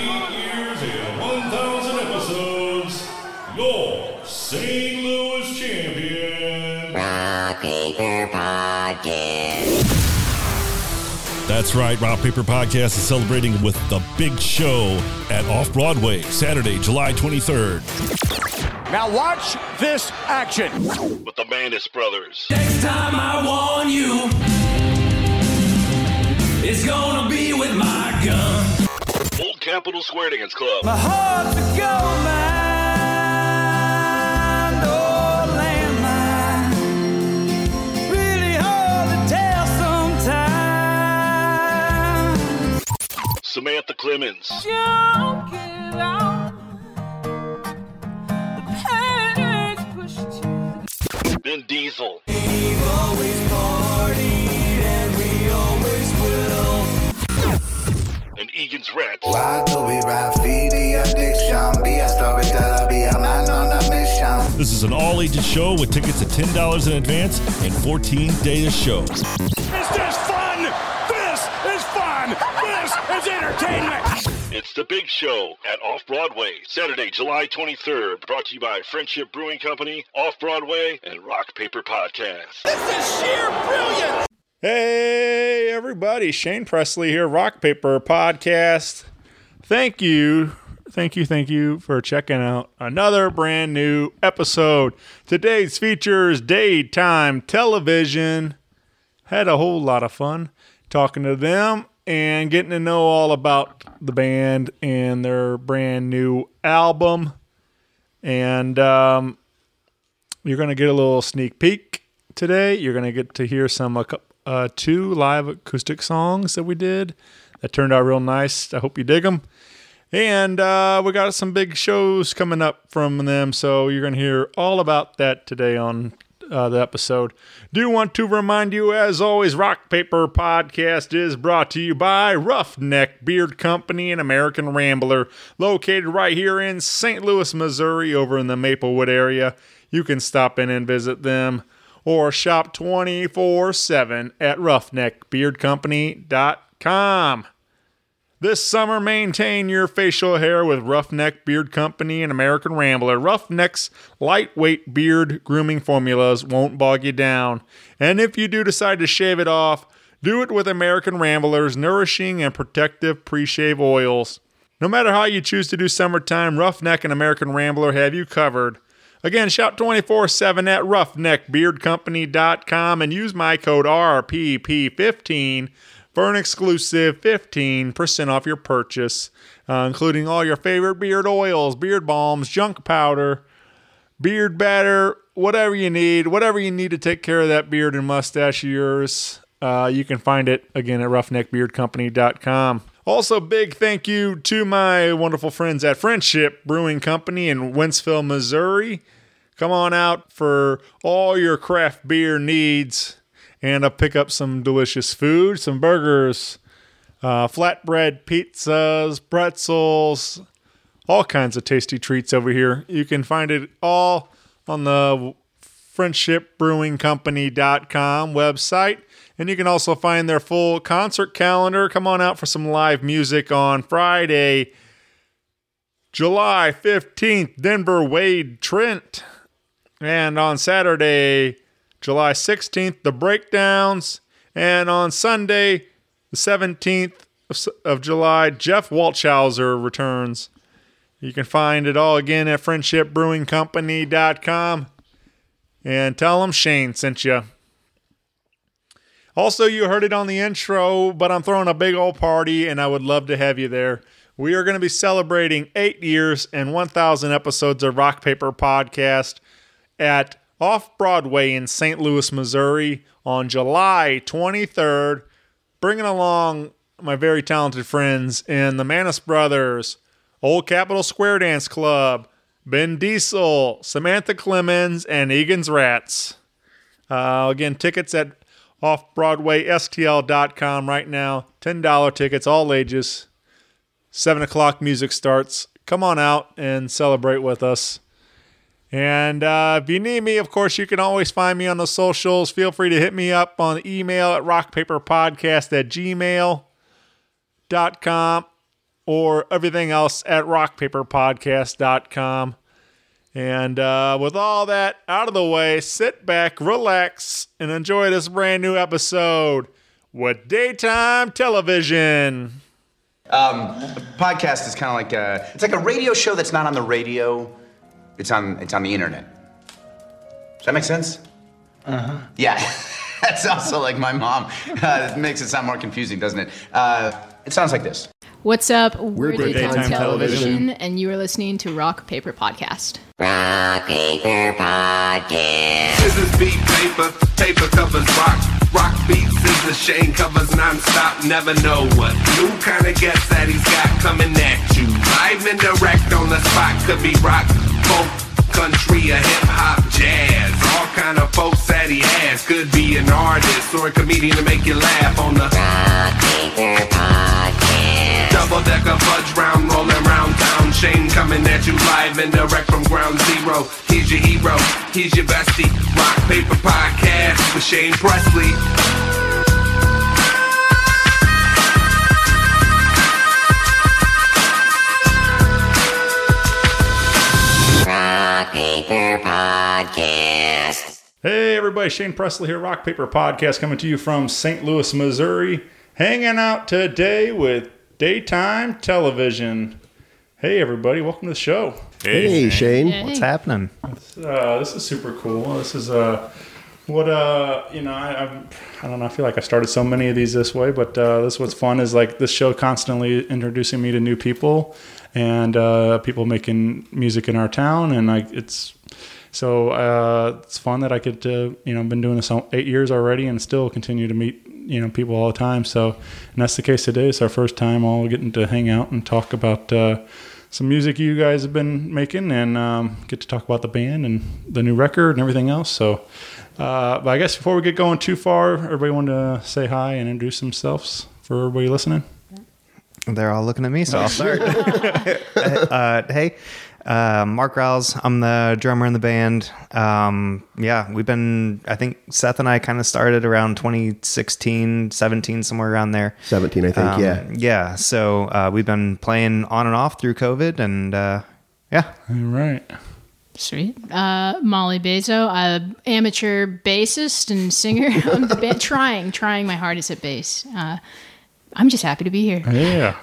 eight years and 1,000 episodes, your St. Louis champion. Rock Paper Podcast. That's right, Rock Paper Podcast is celebrating with the big show at Off Broadway, Saturday, July 23rd. Now watch this action. With the Mandis Brothers. Next time I warn you, it's gonna be with my gun. Old Capitol Square Dance Club. My heart's a gold mine, oh landmine. Really hard to tell sometimes. Samantha Clemens. Don't give on a mission. This is an all ages show with tickets at $10 in advance and 14 days show. Is this fun? This is fun. This is entertainment. It's the big show at Off Broadway, Saturday, July 23rd. Brought to you by Friendship Brewing Company, Off Broadway, and Rock Paper Podcast. Hey, everybody. Shane Presley here, Rock Paper Podcast. Thank you. Thank you. Thank you for checking out another brand new episode. Today's features daytime television. Had a whole lot of fun talking to them and getting to know all about the band and their brand new album. And um, you're going to get a little sneak peek today. You're going to get to hear some uh, uh, two live acoustic songs that we did that turned out real nice. I hope you dig them. And uh, we got some big shows coming up from them, so you're going to hear all about that today on uh, the episode. Do want to remind you, as always, Rock Paper Podcast is brought to you by Roughneck Beard Company and American Rambler, located right here in St. Louis, Missouri, over in the Maplewood area. You can stop in and visit them or shop 24 7 at roughneckbeardcompany.com. This summer, maintain your facial hair with Roughneck Beard Company and American Rambler. Roughneck's lightweight beard grooming formulas won't bog you down. And if you do decide to shave it off, do it with American Rambler's nourishing and protective pre shave oils. No matter how you choose to do summertime, Roughneck and American Rambler have you covered. Again, shop 24 7 at roughneckbeardcompany.com and use my code RPP15 for an exclusive 15% off your purchase, uh, including all your favorite beard oils, beard balms, junk powder, beard batter, whatever you need, whatever you need to take care of that beard and mustache of yours. Uh, you can find it again at roughneckbeardcompany.com. Also, big thank you to my wonderful friends at Friendship Brewing Company in Wentzville, Missouri. Come on out for all your craft beer needs and I'll pick up some delicious food, some burgers, uh, flatbread pizzas, pretzels, all kinds of tasty treats over here. You can find it all on the friendshipbrewingcompany.com website. And you can also find their full concert calendar. Come on out for some live music on Friday, July 15th, Denver, Wade, Trent. And on Saturday, July 16th, the breakdowns. And on Sunday, the 17th of, of July, Jeff Waltshauser returns. You can find it all again at friendshipbrewingcompany.com and tell them Shane sent you. Also, you heard it on the intro, but I'm throwing a big old party and I would love to have you there. We are going to be celebrating eight years and 1,000 episodes of Rock Paper Podcast at Off Broadway in St. Louis, Missouri on July 23rd, bringing along my very talented friends in the Manus Brothers, Old Capitol Square Dance Club, Ben Diesel, Samantha Clemens, and Egan's Rats. Uh, again, tickets at offbroadwaystl.com right now. $10 tickets, all ages. 7 o'clock music starts. Come on out and celebrate with us. And uh, if you need me, of course, you can always find me on the socials. Feel free to hit me up on email at rockpaperpodcast at gmail.com or everything else at rockpaperpodcast.com. And uh, with all that out of the way, sit back, relax, and enjoy this brand new episode with Daytime Television. Um, podcast is kind of like a it's like a radio show that's not on the radio. It's on it's on the internet. Does that make sense? Uh-huh. Yeah. That's also like my mom uh, it makes it sound more confusing doesn't it? Uh, it sounds like this What's up? We're, Daytime Daytime, Television. Television, and you are listening to Rock Paper Podcast. Rock Paper Podcast. Scissors beat paper, paper covers rock. Rock beats scissors, Shane covers non-stop. Never know what new kind of guest that he's got coming at you. Live and direct on the spot, could be rock, folk, country, or hip hop, jazz. All kind of folks that he has. Could be an artist or a comedian to make you laugh on the Rock Paper Podcast. Double decker fudge round, rolling round town. Shane coming at you live and direct from ground zero. He's your hero, he's your bestie. Rock Paper Podcast with Shane Presley. Rock Paper Podcast. Hey, everybody, Shane Presley here, Rock Paper Podcast, coming to you from St. Louis, Missouri. Hanging out today with Daytime Television. Hey, everybody, welcome to the show. Hey, Shane. Hey. What's happening? Uh, this is super cool. This is uh, what uh, you know. I, I'm, I don't know. I feel like I started so many of these this way, but uh, this what's fun is like this show constantly introducing me to new people and uh, people making music in our town, and like it's so uh, it's fun that I could uh, you know I've been doing this all- eight years already and still continue to meet you know people all the time. So and that's the case today. It's our first time all getting to hang out and talk about. Uh, some music you guys have been making and um, get to talk about the band and the new record and everything else. So, uh, but I guess before we get going too far, everybody want to say hi and introduce themselves for everybody listening. They're all looking at me, so I'll start. uh, hey, uh, Mark Rouse. I'm the drummer in the band. Um, yeah, we've been, I think Seth and I kind of started around 2016, 17, somewhere around there. 17, I think, Um, yeah. Yeah, so uh, we've been playing on and off through COVID, and uh, yeah. All right. Sweet. Uh, Molly Bezo, I'm amateur bassist and singer. I'm ba- trying, trying my hardest at bass. Uh, I'm just happy to be here. Yeah.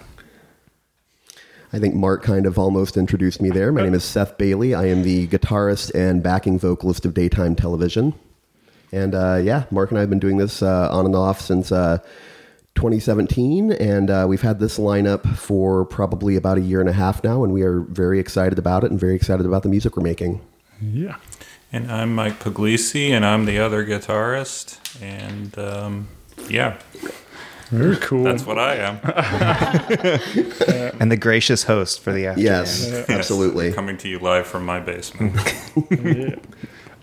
I think Mark kind of almost introduced me there. My name is Seth Bailey. I am the guitarist and backing vocalist of Daytime Television. And uh, yeah, Mark and I have been doing this uh, on and off since uh, 2017. And uh, we've had this lineup for probably about a year and a half now. And we are very excited about it and very excited about the music we're making. Yeah. And I'm Mike Puglisi, and I'm the other guitarist. And um, yeah, Very cool. that's what I am. And the gracious host for the afternoon. Yes, absolutely. Coming to you live from my basement.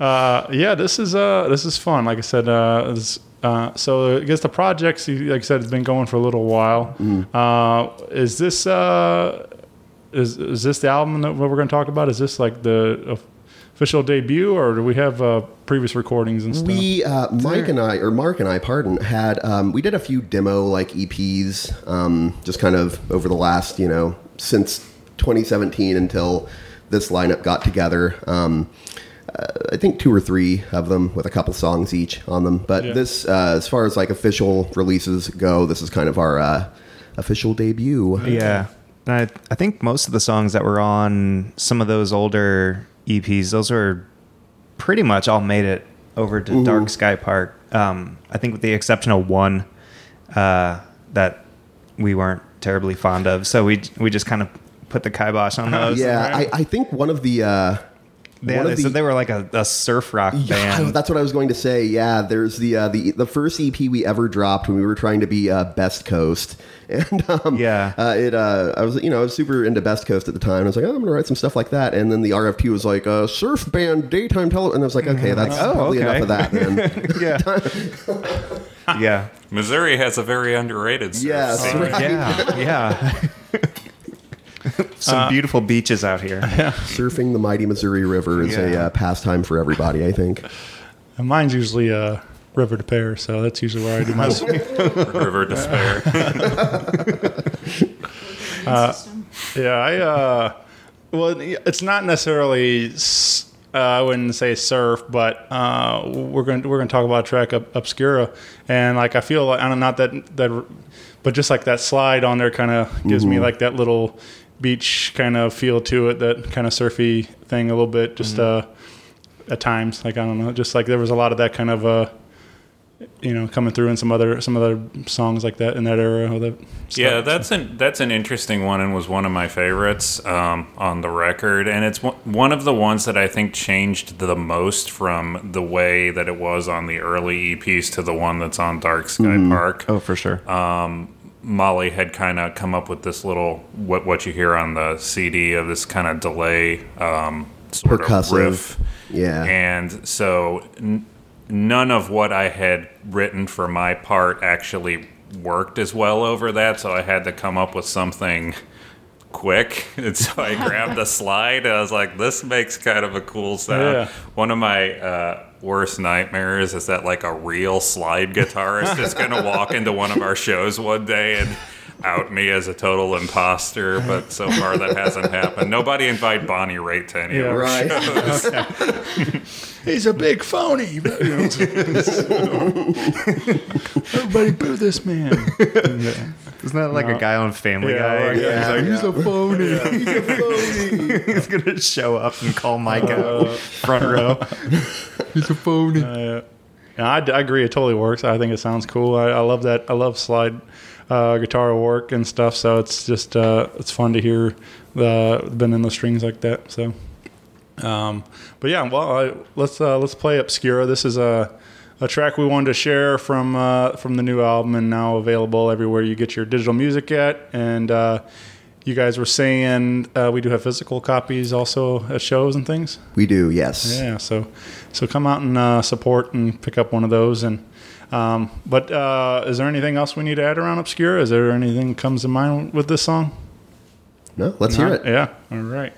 Uh, yeah, this is uh, this is fun. Like I said, uh, this, uh, so I guess the projects, you- like I said, it's been going for a little while. Uh, is this uh, is is this the album that we're going to talk about? Is this like the official debut, or do we have uh, previous recordings and stuff? We, uh, Mike and I, or Mark and I, pardon, had um, we did a few demo like EPs, um, just kind of over the last, you know, since 2017 until this lineup got together. Um, uh, I think two or three of them with a couple songs each on them. But Yeah. this, uh, as far as like official releases go, this is kind of our uh, official debut. Yeah. And I, I think most of the songs that were on some of those older EPs, those were pretty much all made it over to Mhm. Dark Sky Park. Um, I think with the exception of one uh, that we weren't terribly fond of. So we we just kind of put the kibosh on those. Yeah, I, I think one of the. Uh, They, one they the- said they were like a, a surf rock Yeah, band. that's what I was going to say. Yeah, there's the uh, the the first EP we ever dropped when we were trying to be uh, Best Coast, and um, Yeah. uh, it uh, I was you know I was super into Best Coast at the time. I was like, oh, I'm gonna write some stuff like that, and then the RFT was like uh, surf band daytime tele, and I was like, okay, that's Oh, probably okay. enough of that then. yeah. yeah. Missouri has a very underrated surf Yes, scene. right. Yeah. Yeah. Some beautiful beaches out here. Surfing the mighty Missouri River is a uh, pastime for everybody. I think. And mine's usually uh, River Des Peres, so that's usually where I do my. River Despair. Uh, yeah, I. Uh, well, it's not necessarily. Uh, I wouldn't say surf, but uh, we're going to we're going to talk about track Ob- obscura, and like I feel like I don't not that that, but just like that slide on there kind of gives me Mhm. like that little beach kind of feel to it, that kind of surfy thing a little bit. Just uh, at times, like I don't know, just like there was a lot of that kind of uh, you know, coming through in some other some other songs like that in that era. Of the Yeah, that's an that's an interesting one and was one of my favorites um, on the record, and it's one- one of the ones that I think changed the most from the way that it was on the early EPs to the one that's on Dark Sky Mhm. Park. Oh, for sure. Um, Molly had kind of come up with this little what what you hear on the CD of this kind of delay um, sort Percussive. of riff. Yeah. And so n- none of what I had written for my part actually worked as well over that. So I had to come up with something quick. And so I grabbed the slide and I was like, this makes kind of a cool sound. Yeah. One of my uh, worst nightmares is that like a real slide guitarist is going to walk into one of our shows one day and out me as a total imposter. But so far that hasn't happened. Nobody invite Bonnie Raitt to any Yeah, of our right. shows. He's a big phony. Everybody boo this man. Isn't that like a guy on Family Yeah, Guy? like, He's like, he's a phony. Yeah. He's a phony. he's gonna show up and call Mike out Uh, front row. He's a phony. Uh, yeah, I, I agree. It totally works. I think it sounds cool. I, I love that. I love slide uh, guitar work and stuff. So it's just uh, it's fun to hear the bend in the strings like that. So, um, but yeah, well, I, let's uh, let's play Obscura. This is a a track we wanted to share from uh, from the new album and now available everywhere you get your digital music at. And uh, you guys were saying uh, we do have physical copies also at shows and things. We do, yes. Yeah, so so come out and uh, support and pick up one of those. And um, but uh, is there anything else we need to add around Obscura? Is there anything that comes to mind with this song? No, let's hear it. Yeah. All right.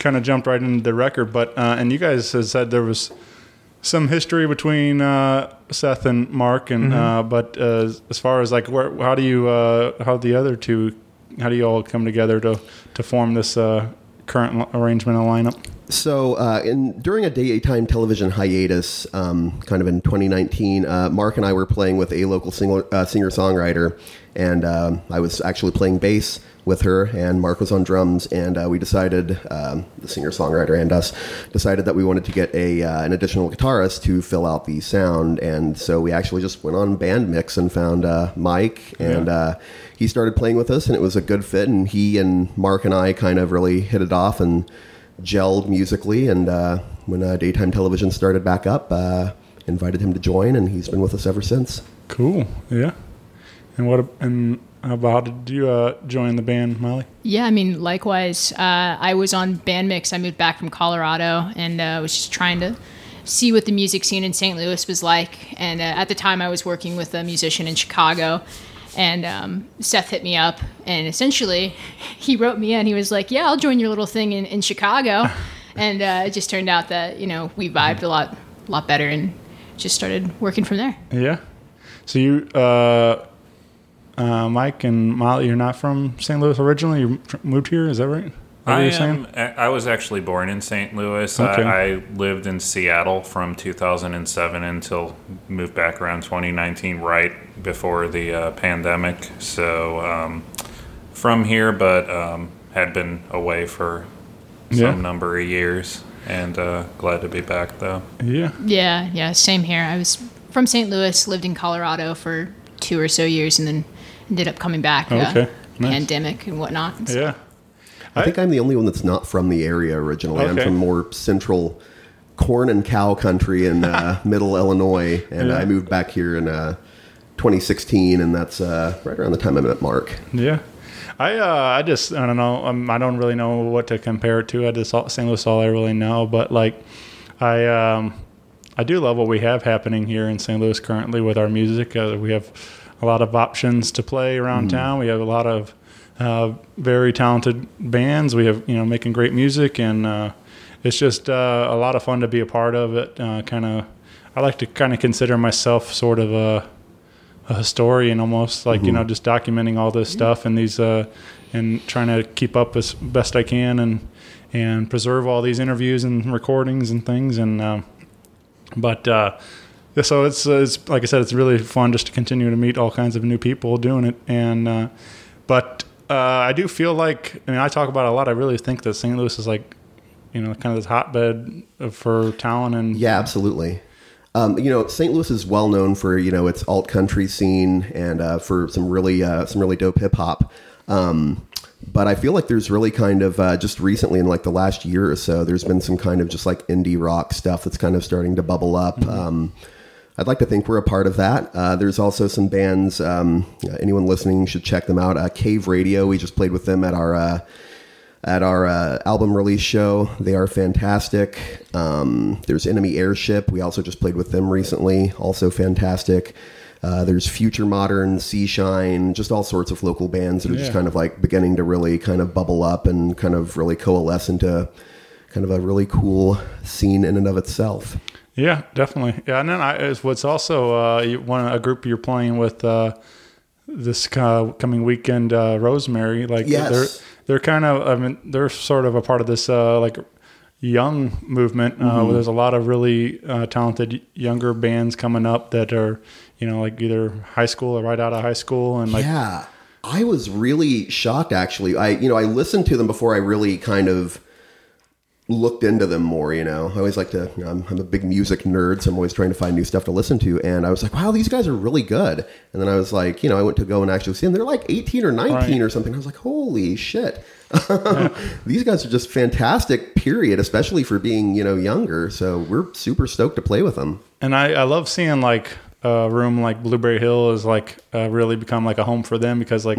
Kind of jumped right into the record, but uh, and you guys had said there was some history between uh, Seth and Mark, and Mhm. uh, but uh, as far as like where, how do you uh, how the other two, how do you all come together to to form this uh, current arrangement and lineup? So, uh, in during a daytime television hiatus, um, kind of in 2019, uh, Mark and I were playing with a local singer, uh, singer-songwriter, and um, I was actually playing bass with her, and Mark was on drums, and uh, we decided, um, the singer-songwriter and us, decided that we wanted to get a uh, an additional guitarist to fill out the sound, and so we actually just went on Bandmix and found uh, Mike, and Yeah. uh, he started playing with us, and it was a good fit, and he and Mark and I kind of really hit it off, and gelled musically. And uh, when uh, daytime television started back up, uh, invited him to join, and he's been with us ever since. Cool. Yeah. And what and how about did you uh, join the band, Molly? Yeah, I mean, likewise. Uh, I was on Bandmix. I moved back from Colorado and uh, was just trying to see what the music scene in St. Louis was like. And uh, at the time, I was working with a musician in Chicago. And um, Seth hit me up, and essentially, he wrote me in. He was like, "Yeah, I'll join your little thing in, in Chicago." and uh, it just turned out that you know we vibed a lot, lot better, and just started working from there. Yeah. So you, uh, Mike and Molly, you're not from St. Louis originally. You moved here. Is that right? What I were you saying? am. I was actually born in St. Louis. Okay. I, I lived in Seattle from 2007 until moved back around 2019, right before the uh, pandemic. So um, from here, but um, had been away for some Yeah. number of years, and uh, glad to be back though. Yeah. Yeah, yeah, same here. I was from St. Louis, lived in Colorado for two or so years, and then ended up coming back. Okay, Uh, nice. Pandemic and whatnot. So- Yeah. I think I'm the only one that's not from the area originally. Okay. I'm from more central corn and cow country in uh, middle Illinois, and Yeah. I moved back here in uh, 2016, and that's uh, right around the time I met Mark. Yeah. I uh, I just I don't know um, I don't really know what to compare it to. I just St. Louis all I really know, but like I um I do love what we have happening here in St. Louis currently with our music. Uh, we have a lot of options to play around Mhm. town. We have a lot of uh, very talented bands. We have you know making great music, and uh, it's just uh, a lot of fun to be a part of it. Uh, kind of I like to kind of consider myself sort of a a historian almost like you Mhm. know just documenting all this stuff and these uh and trying to keep up as best I can and and preserve all these interviews and recordings and things and um, but uh yeah, so it's, uh, it's like I said it's really fun just to continue to meet all kinds of new people doing it and uh but uh I do feel like I mean I talk about it a lot I really think that St. Louis is like you know kind of this hotbed for talent and Yeah, absolutely. Um, you know, St. Louis is well known for you know its alt country scene and uh, for some really uh, some really dope hip hop. Um, but I feel like there's really kind of uh, just recently in like the last year or so, there's been some kind of just like indie rock stuff that's kind of starting to bubble up. Um, I'd like to think we're a part of that. Uh, there's also some bands. Um, anyone listening should check them out. Uh, Cave Radio. We just played with them at our uh, at our uh, album release show. They are fantastic. Um, there's Enemy Airship. We also just played with them recently. Also fantastic. Uh, there's Future Modern, Seashine, just all sorts of local bands that are just kind of like beginning to really kind of bubble up and kind of really coalesce into kind of a really cool scene in and of itself. Yeah, definitely. Yeah, and then I, it's what's also uh, you, one a group you're playing with uh, this uh, coming weekend, uh, Rosemary. Like Yes. they're they're kind of I mean they're sort of a part of this uh, like young movement. Uh, Mhm. where there's a lot of really uh, talented younger bands coming up that are you know like either high school or right out of high school and like yeah, I was really shocked actually. I you know I listened to them before I really kind of looked into them more. You know, I always like to. You know, I'm, I'm a big music nerd, so I'm always trying to find new stuff to listen to. And I was like, wow, these guys are really good. And then I was like, you know, I went to go and actually see them. They're like 18 or 19 Right. or something. I was like, holy shit. These guys are just fantastic, period, especially for being, you know, younger. So we're super stoked to play with them. and I, I love seeing like a room like Blueberry Hill is like uh, really become like a home for them because like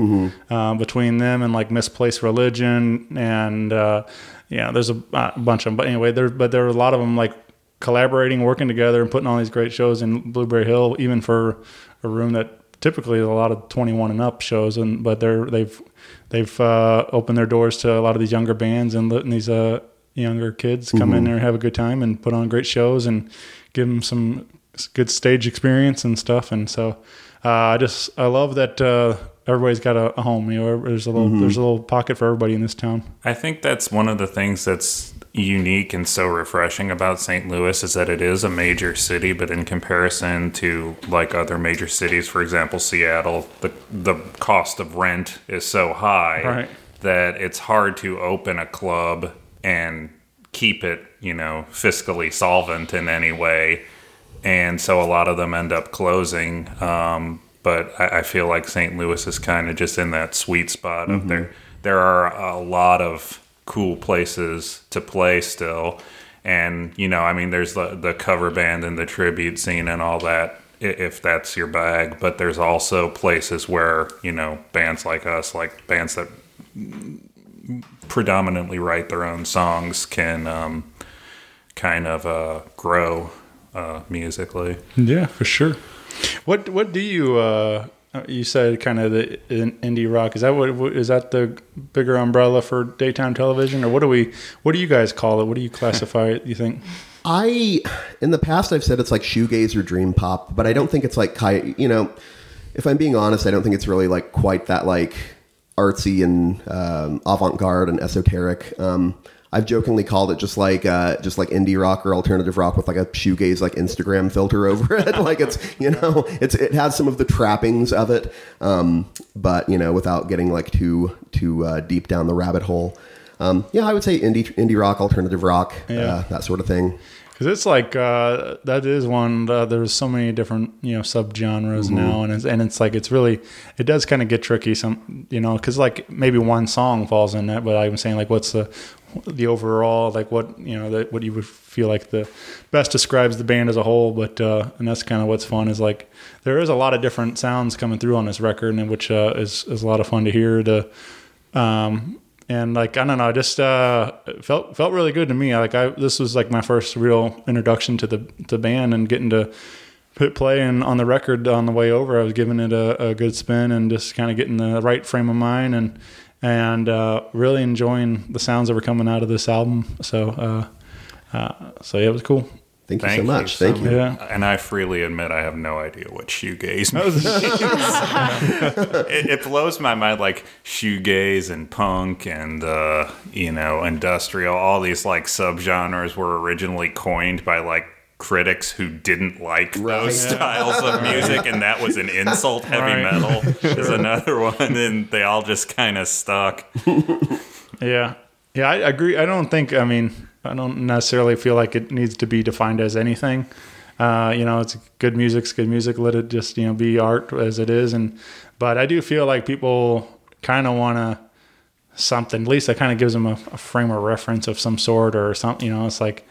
uh, between them and like Misplaced Religion and uh, yeah, there's a, a bunch of them. But anyway, there but there are a lot of them like collaborating, working together, and putting on these great shows in Blueberry Hill, even for a room that typically is a lot of 21 and up shows. And but they're they've they've uh, opened their doors to a lot of these younger bands and letting these uh younger kids come in Mhm. there and have a good time and put on great shows and give them some good stage experience and stuff. And so uh, I just I love that uh, everybody's got a, a home. You know, there's a little Mhm. there's a little pocket for everybody in this town. I think that's one of the things that's unique and so refreshing about St. Louis is that it is a major city, but in comparison to like other major cities, for example, Seattle, the the cost of rent is so high Right. that it's hard to open a club and keep it, you know, fiscally solvent in any way. And so a lot of them end up closing. Um, but I, I feel like St. Louis is kind of just in that sweet spot of Mhm. there. There are a lot of cool places to play still, and you know, I mean, there's the the cover band and the tribute scene and all that. If that's your bag, but there's also places where you know bands like us, like bands that predominantly write their own songs, can um, kind of uh, grow uh, musically. Yeah, for sure. What what do you uh you said kind of the indie rock is that what is that the bigger umbrella for daytime television or what do we what do you guys call it? What do you classify it? You think? I, in the past, I've said it's like shoegaze or dream pop, but I don't think it's like you know. If I'm being honest, I don't think it's really like quite that like artsy and um, avant-garde and esoteric. Um, I've jokingly called it just like uh, just like indie rock or alternative rock with like a shoegaze like Instagram filter over it. like it's you know it's it has some of the trappings of it, um, but you know without getting like too too uh, deep down the rabbit hole. Um, yeah, I would say indie indie rock, alternative rock, Yeah. uh, that sort of thing. Because it's like uh, that is one. Uh, there's so many different you know subgenres Mhm. now, and it's and it's like it's really it does kind of get tricky. Some you know because like maybe one song falls in that, but I'm saying like what's the the overall like what you know that what you would feel like the best describes the band as a whole. But uh, and that's kind of what's fun is like there is a lot of different sounds coming through on this record, and which uh, is is a lot of fun to hear. To um, and like I don't know, just uh, felt felt really good to me. Like I this was like my first real introduction to the to band and getting to put play and on the record on the way over. I was giving it a, a good spin and just kind of getting the right frame of mind and and uh, really enjoying the sounds that were coming out of this album. So uh, uh, so yeah, it was cool. Thank you so much. Thank you. Yeah. And I freely admit I have no idea what shoegaze That was- means. it, it blows my mind like shoegaze and punk and uh, you know industrial. All these like subgenres were originally coined by like critics who didn't like those styles of music, and that was an insult. Heavy Right. metal is another one, and they all just kind of stuck. Yeah. Yeah, I agree. I don't think, I mean, I don't necessarily feel like it needs to be defined as anything. Uh, you know, it's good music's good music. Let it just, you know, be art as it is. And, but I do feel like people kind of want to something, at least that kind of gives them a, a frame of reference of some sort or something, you know, it's like,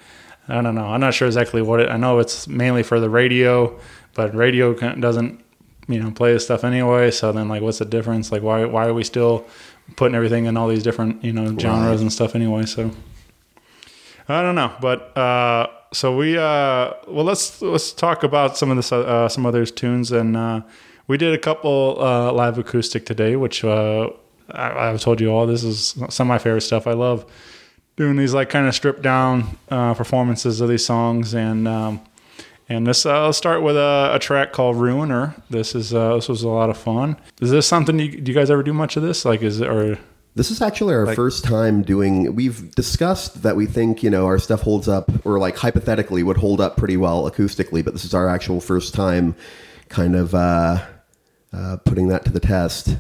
I don't know. I'm not sure exactly what it, I know it's mainly for the radio, but radio doesn't, you know, play this stuff anyway. So then like, what's the difference? Like, why, why are we still putting everything in all these different, you know, genres Right. and stuff anyway? So I don't know, but, uh, so we, uh, well, let's, let's talk about some of this, uh, some other tunes. And, uh, we did a couple, uh, live acoustic today, which, uh, I, I've told you all, this is some of my favorite stuff. I love doing these like kind of stripped down, uh, performances of these songs. And, um, and this, uh, I'll start with a, a track called Ruiner. This is, uh, this was a lot of fun. Is this something you, do you guys ever do much of this? Like, is it, or, This is actually our Like- first time doing. We've discussed that we think you know our stuff holds up, or like hypothetically would hold up pretty well acoustically, but this is our actual first time, kind of uh, uh, putting that to the test.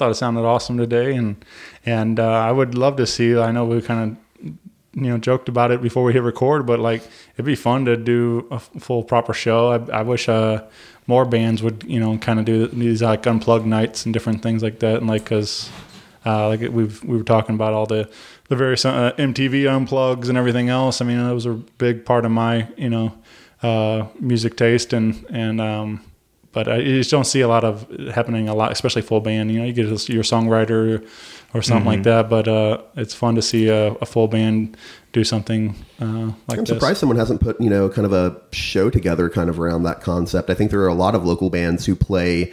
Thought it sounded awesome today, and and uh, I would love to see. I know we kind of you know joked about it before we hit record, but like it'd be fun to do a full proper show. I, I wish uh, more bands would you know kind of do these like unplugged nights and different things like that, and like because uh, like we've we were talking about all the the various uh, MTV unplugs and everything else. I mean, those are a big part of my you know uh, music taste and and um, but I you just don't see a lot of happening a lot, especially full band. You know, you get your songwriter or something like Mhm. that, but uh, it's fun to see a, a full band do something uh, like I'm this. surprised someone hasn't put, you know, kind of a show together kind of around that concept. I think there are a lot of local bands who play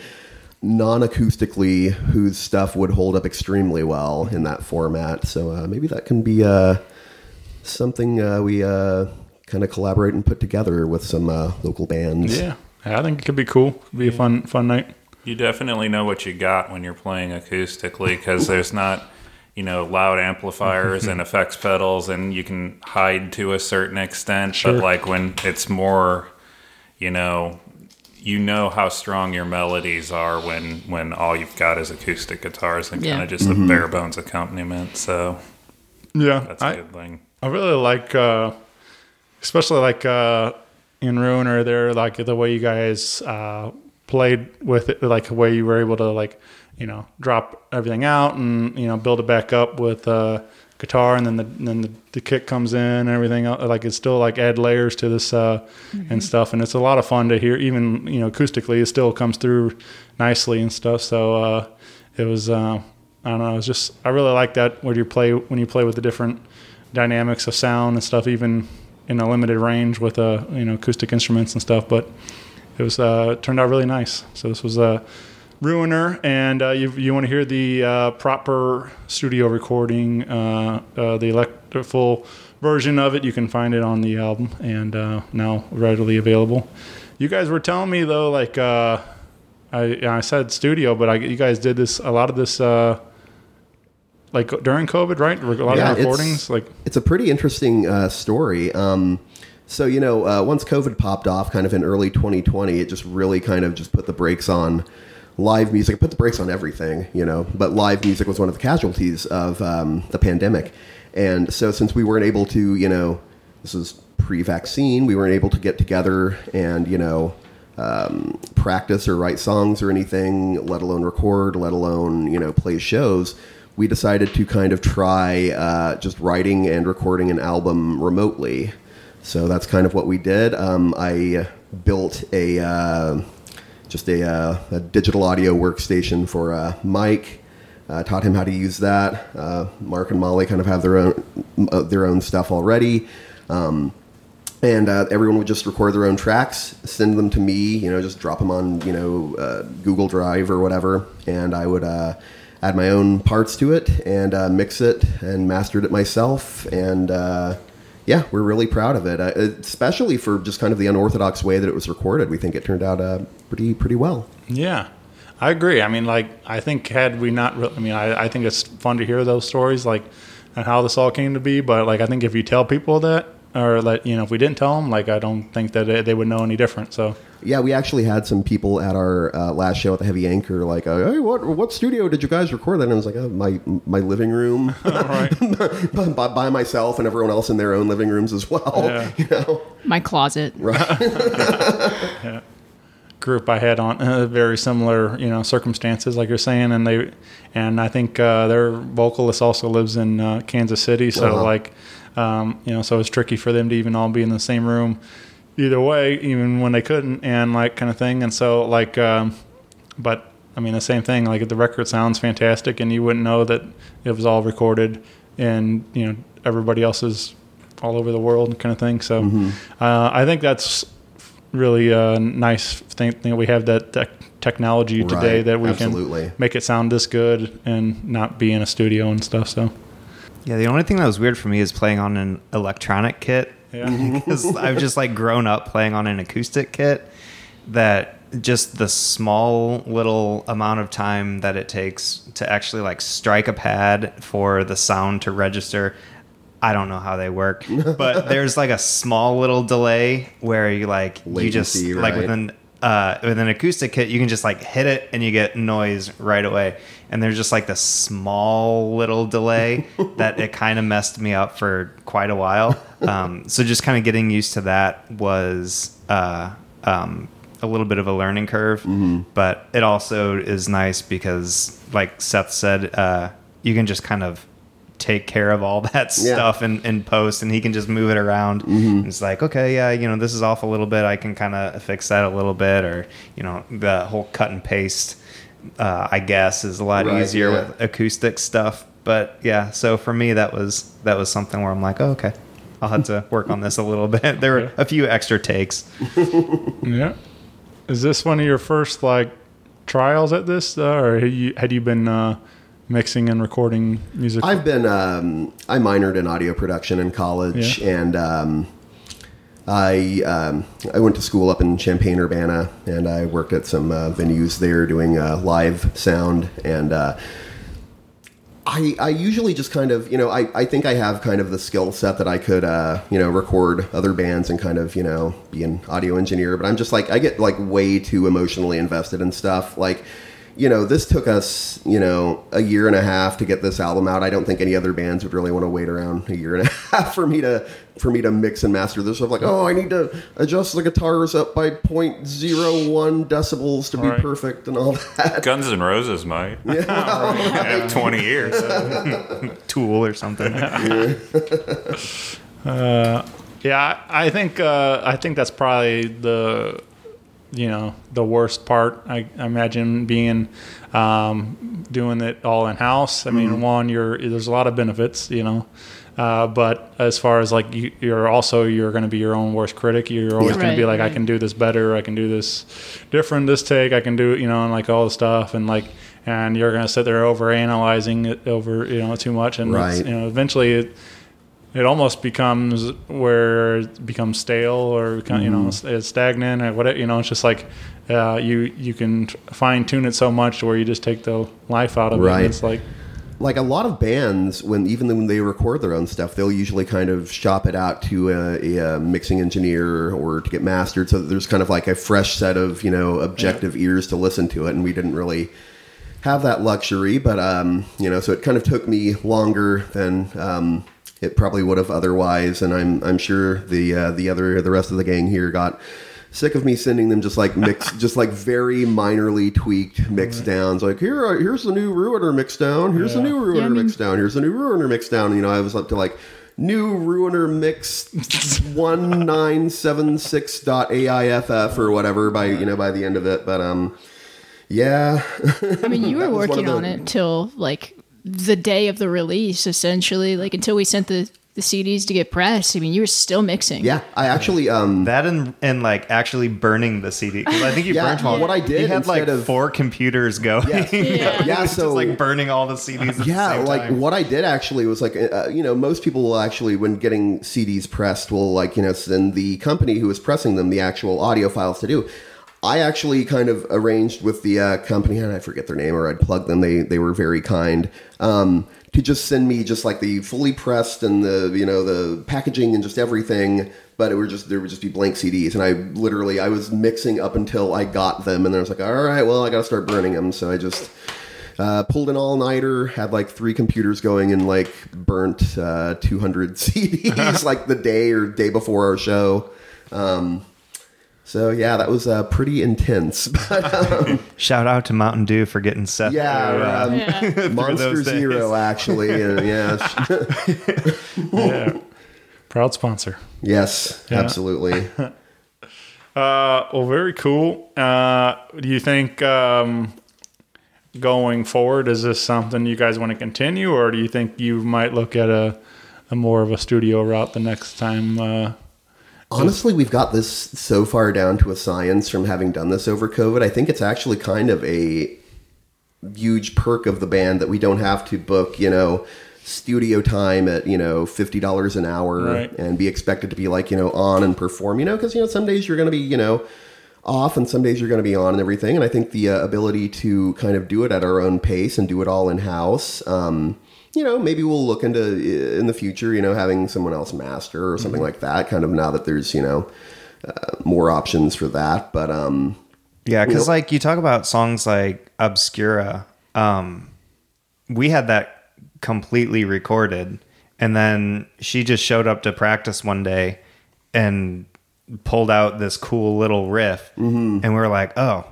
non-acoustically whose stuff would hold up extremely well in that format. So uh, maybe that can be uh, something uh, we uh, kind of collaborate and put together with some uh, local bands. Yeah, I think it could be cool. Could be a fun fun night. You definitely know what you got when you're playing acoustically because there's not, you know, loud amplifiers and effects pedals, and you can hide to a certain extent. Sure. But like when it's more, you know, you know how strong your melodies are when when all you've got is acoustic guitars and kind of just Mhm. a bare bones accompaniment. So Yeah, that's a I- good thing. I really like, uh, especially like uh, in Ruiner, there like the way you guys uh, played with it, like the way you were able to like, you know, drop everything out and you know build it back up with uh, guitar, and then the then the, the kick comes in and everything. else. Like it's still like add layers to this uh, and stuff, and it's a lot of fun to hear. Even you know acoustically, it still comes through nicely and stuff. So uh, it was. Uh, I don't know. It's just I really like that when you play when you play with the different dynamics of sound and stuff, even in a limited range with uh you know acoustic instruments and stuff. But it was uh, turned out really nice. So this was a Ruiner, and uh, you you want to hear the uh, proper studio recording, uh, the elect- full version of it. You can find it on the album and now readily available. You guys were telling me though, like I I said studio, but I, you guys did this a lot of this. Like during COVID, right? A lot Yeah, of it's- recordings, like it's a pretty interesting uh, story. Um, so you know, uh, once COVID popped off, kind of in early 2020, it just really kind of just put the brakes on live music. It put the brakes on everything, you know. But live music was one of the casualties of um, the pandemic, and so since we weren't able to, you know, this was pre-vaccine, we weren't able to get together and you know. Um, practice or write songs or anything, let alone record, let alone you know play shows we decided to kind of try uh, just writing and recording an album remotely. So that's kind of what we did. Um, I built a uh, just a, uh, a digital audio workstation for uh, Mike. Uh, taught him how to use that. Uh, Mark and Molly kind of have their own uh, their own stuff already. Um, and everyone would just record their own tracks, send them to me. You know, just drop them on you know Google Drive or whatever, and I would add my own parts to it and uh, mix it and mastered it myself. And uh, yeah, we're really proud of it, uh, especially for just kind of the unorthodox way that it was recorded. We think it turned out uh, pretty pretty well. Yeah, I agree. I mean, like, I think had we not, re- I mean, I, I think it's fun to hear those stories, like, and how this all came to be. But like, I think if you tell people that, or like, you know, if we didn't tell them, like, I don't think that they, they would know any different. So Yeah, we actually had some people at our uh, last show at the Heavy Anchor, like, uh, "Hey, what what studio did you guys record that?" in?" And I was like, oh, "My my living room, by, by, by myself, and everyone else in their own living rooms as well." Yeah. You know, My closet. yeah. group I had on uh, very similar, you know, circumstances, like you're saying, and they, and I think uh, their vocalist also lives in uh, Kansas City, so Uh-huh. like, um, you know, so it's tricky for them to even all be in the same room, either way, even when they couldn't, and like kind of thing, and so like, um, but I mean the same thing, like the record sounds fantastic, and you wouldn't know that it was all recorded, and you know everybody else is all over the world, kind of thing. So Mhm. uh, I think that's really a nice thing, thing that we have that, that technology today Right, that we absolutely. can make it sound this good and not be in a studio and stuff. So Yeah, the only thing that was weird for me is playing on an electronic kit. Yeah. Because I've just like grown up playing on an acoustic kit that just the small little amount of time that it takes to actually like strike a pad for the sound to register. I don't know how they work, but there's like a small little delay where you like you just Latency, like right. With an uh, with an acoustic kit, you can just like hit it and you get noise right away. And there's just like this small little delay that it kind of messed me up for quite a while. Um, so just kind of getting used to that was uh, um, a little bit of a learning curve. But it also is nice because, like Seth said, uh, you can just kind of take care of all that Yeah. stuff in, in post and he can just move it around. Mhm. it's like okay yeah you know this is off a little bit. I can kind of fix that a little bit or you know the whole cut and paste uh, i guess is a lot Right, easier yeah. with acoustic stuff. But yeah so for me that was that was something where i'm like oh, okay i'll have to work on this a little bit. There were a few extra takes. Yeah, is this one of your first like trials at this, uh, or had you, had you been uh, mixing and recording music? I've been um, I minored in audio production in college, Yeah. and um, I um, I went to school up in Champaign Urbana, and I worked at some uh, venues there doing uh, live sound and. Uh, I, I usually just kind of, you know, I, I think I have kind of the skill set that I could, uh, you know, record other bands and kind of, you know, be an audio engineer. But I'm just like, I get like way too emotionally invested in stuff. Like, you know, this took us, you know, a year and a half to get this album out. I don't think any other bands would really want to wait around a year and a half for me to for me to mix and master this stuff. Like, oh, I need to adjust the guitars up by 0.01 decibels to be Right. perfect and all that. Guns and Roses might. Yeah, well, have 20 years. Tool or something. Uh, yeah, I I think uh, I think that's probably the you know the worst part. I, I imagine being um, doing it all in house. I mean, Mhm. one, you're there's a lot of benefits, you know. Uh, but as far as like you, you're also you're going to be your own worst critic. You're always Yeah. going to be Right, like, I can do this better. I can do this different. This take, I can do. You know, and like all the stuff, and like, and you're going to sit there over analyzing it over, you know, too much, and Right. you know, eventually it it almost becomes where it becomes stale or kind you know Mhm. it's, it's stagnant or whatever. You know, it's just like uh, you you can fine tune it so much to where you just take the life out of it. Right. And it's like like a lot of bands when even when they record their own stuff they'll usually kind of shop it out to a, a, mixing engineer or to get mastered so that there's kind of like a fresh set of you know objective ears to listen to it and we didn't really have that luxury but um you know so it kind of took me longer than um it probably would have otherwise and i'm i'm sure the uh, the other the rest of the gang here got sick of me sending them just like mix just like very minorly tweaked mix downs. Like here are- here's the new ruiner mix down. Here's the Yeah. new ruiner Yeah, I mean- mix down. Here's the new ruiner mix down. You know i was up to like new ruiner mix 1976.aiff or whatever by you know by the end of it. But um yeah. I mean, you were That was one working of on the- it till like the day of the release, essentially. Like until we sent the, the CDs to get pressed. I mean, you were still mixing. yeah i actually um that and and like actually burning the CD because I think you Yeah, burned all. what I did he had like of- four computers going. Yes. yeah, Yeah, just so- like burning all the CDs. At the yeah same like time. what i did actually was like uh, you know most people will actually when getting cds pressed will like you know send the company who is pressing them the actual audio files to do i actually kind of arranged with the uh, company and i forget their name or i'd plug them. They they were very kind um, to just send me just like the fully pressed and the you know the packaging and just everything but it would just there would just be blank CDs and I literally I was mixing up until I got them and then I was like all right well I got to start burning them so I just uh, pulled an all nighter, had like three computers going, and like burnt uh, 200 CDs like the day or day before our show. Um, so yeah, that was uh, pretty intense. But um, Shout out to Mountain Dew for getting Seth. yeah, through, uh, um, through Monster. Zero actually, and yeah, yeah, proud sponsor. yes, Yeah. absolutely. Uh, well, very cool. Uh, do you think um, going forward is this something you guys want to continue, or do you think you might look at a, a more of a studio route the next time? Honestly, we've got this so far down to a science from having done this over COVID. I think it's actually kind of a huge perk of the band that we don't have to book, you know, studio time at, you know, $50 an hour Right. and be expected to be like, you know, on and perform, you know, because, you know, some days you're going to be, you know, off and some days you're going to be on and everything. And I think the uh, ability to kind of do it at our own pace and do it all in house, um, you know, maybe we'll look into uh, in the future, you know, having someone else master or something like that. Kind of now that there's, you know, uh, more options for that. But um, Yeah, because like you talk about songs like Obscura, um, we had that completely recorded, and then she just showed up to practice one day and pulled out this cool little riff, and we were like, oh.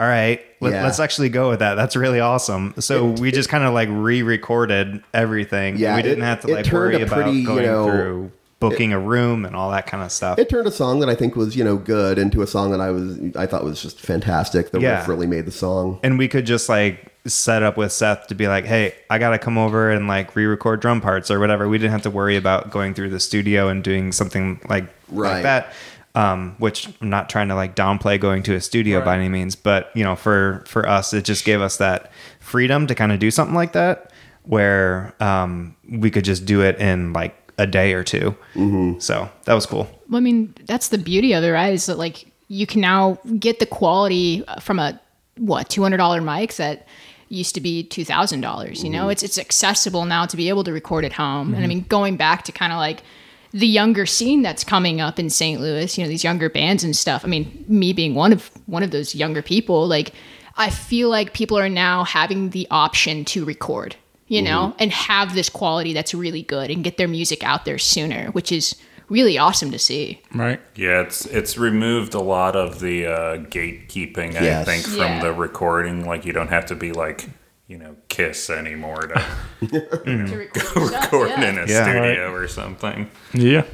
All right, let, Yeah. let's actually go with that. That's really awesome. So we just kind of like re-recorded everything. Yeah, we didn't it- have to like worry about pretty, you know, through booking a room and all that kind of stuff. it turned a song that I think was, you know, good into a song that I was I thought was just fantastic. The Yeah. riff really made the song. and we could just like set up with Seth to be like, "Hey, I gotta come over and like re-record drum parts or whatever." We didn't have to worry about going through the studio and doing something like Right. like that. Um, which I'm not trying to like downplay going to a studio by any means, but you know, for for us, it just gave us that freedom to kind of do something like that, where um, we could just do it in like a day or 2 Mm-hmm. So that was cool. Well, I mean, that's the beauty of it, right? Is that like you can now get the quality from a what two hundred dollar mic that used to be two thousand dollars. You know, Mm-hmm. it's it's accessible now to be able to record at home. And I mean, going back to kind of like the younger scene that's coming up in St. Louis, you know, these younger bands and stuff. I mean, me being one of one of those younger people, like I feel like people are now having the option to record, you know, and have this quality that's really good and get their music out there sooner, which is really awesome to see. Right. Yeah, it's it's removed a lot of the uh, gatekeeping. I Yes. think from Yeah. the recording, like you don't have to be like you know Kiss anymore to you know, record go yourself, record yeah. in a Yeah. studio or something. Yeah.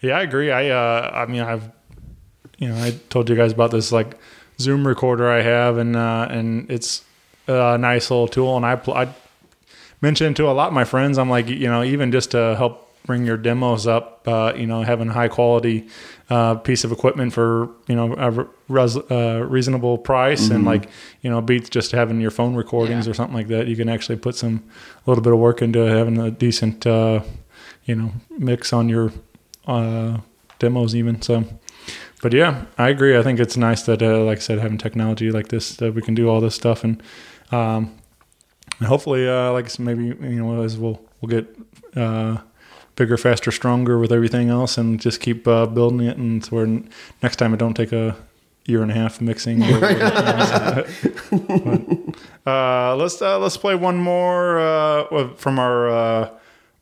Yeah, I agree. I uh I mean I've you know, I told you guys about this like Zoom recorder I have and uh and it's a nice little tool and I pl- I mentioned to a lot of my friends I'm like, you know, even just to help bring your demos up, uh, you know, having a high quality uh, piece of equipment for, you know, a res- uh, reasonable price and like, you know, beats just having your phone recordings Yeah. or something like that. You can actually put some a little bit of work into having a decent uh, you know, mix on your uh, demos even. So, but yeah, I agree. I think it's nice that, uh, like I said, having technology like this that we can do all this stuff and, um, and hopefully, uh, like I said, maybe you know, as we'll we'll get uh, bigger, faster, stronger with everything else, and just keep uh, building it. And so where n- next time it don't take a year and a half mixing. But, uh, let's uh, let's play one more uh, from our uh,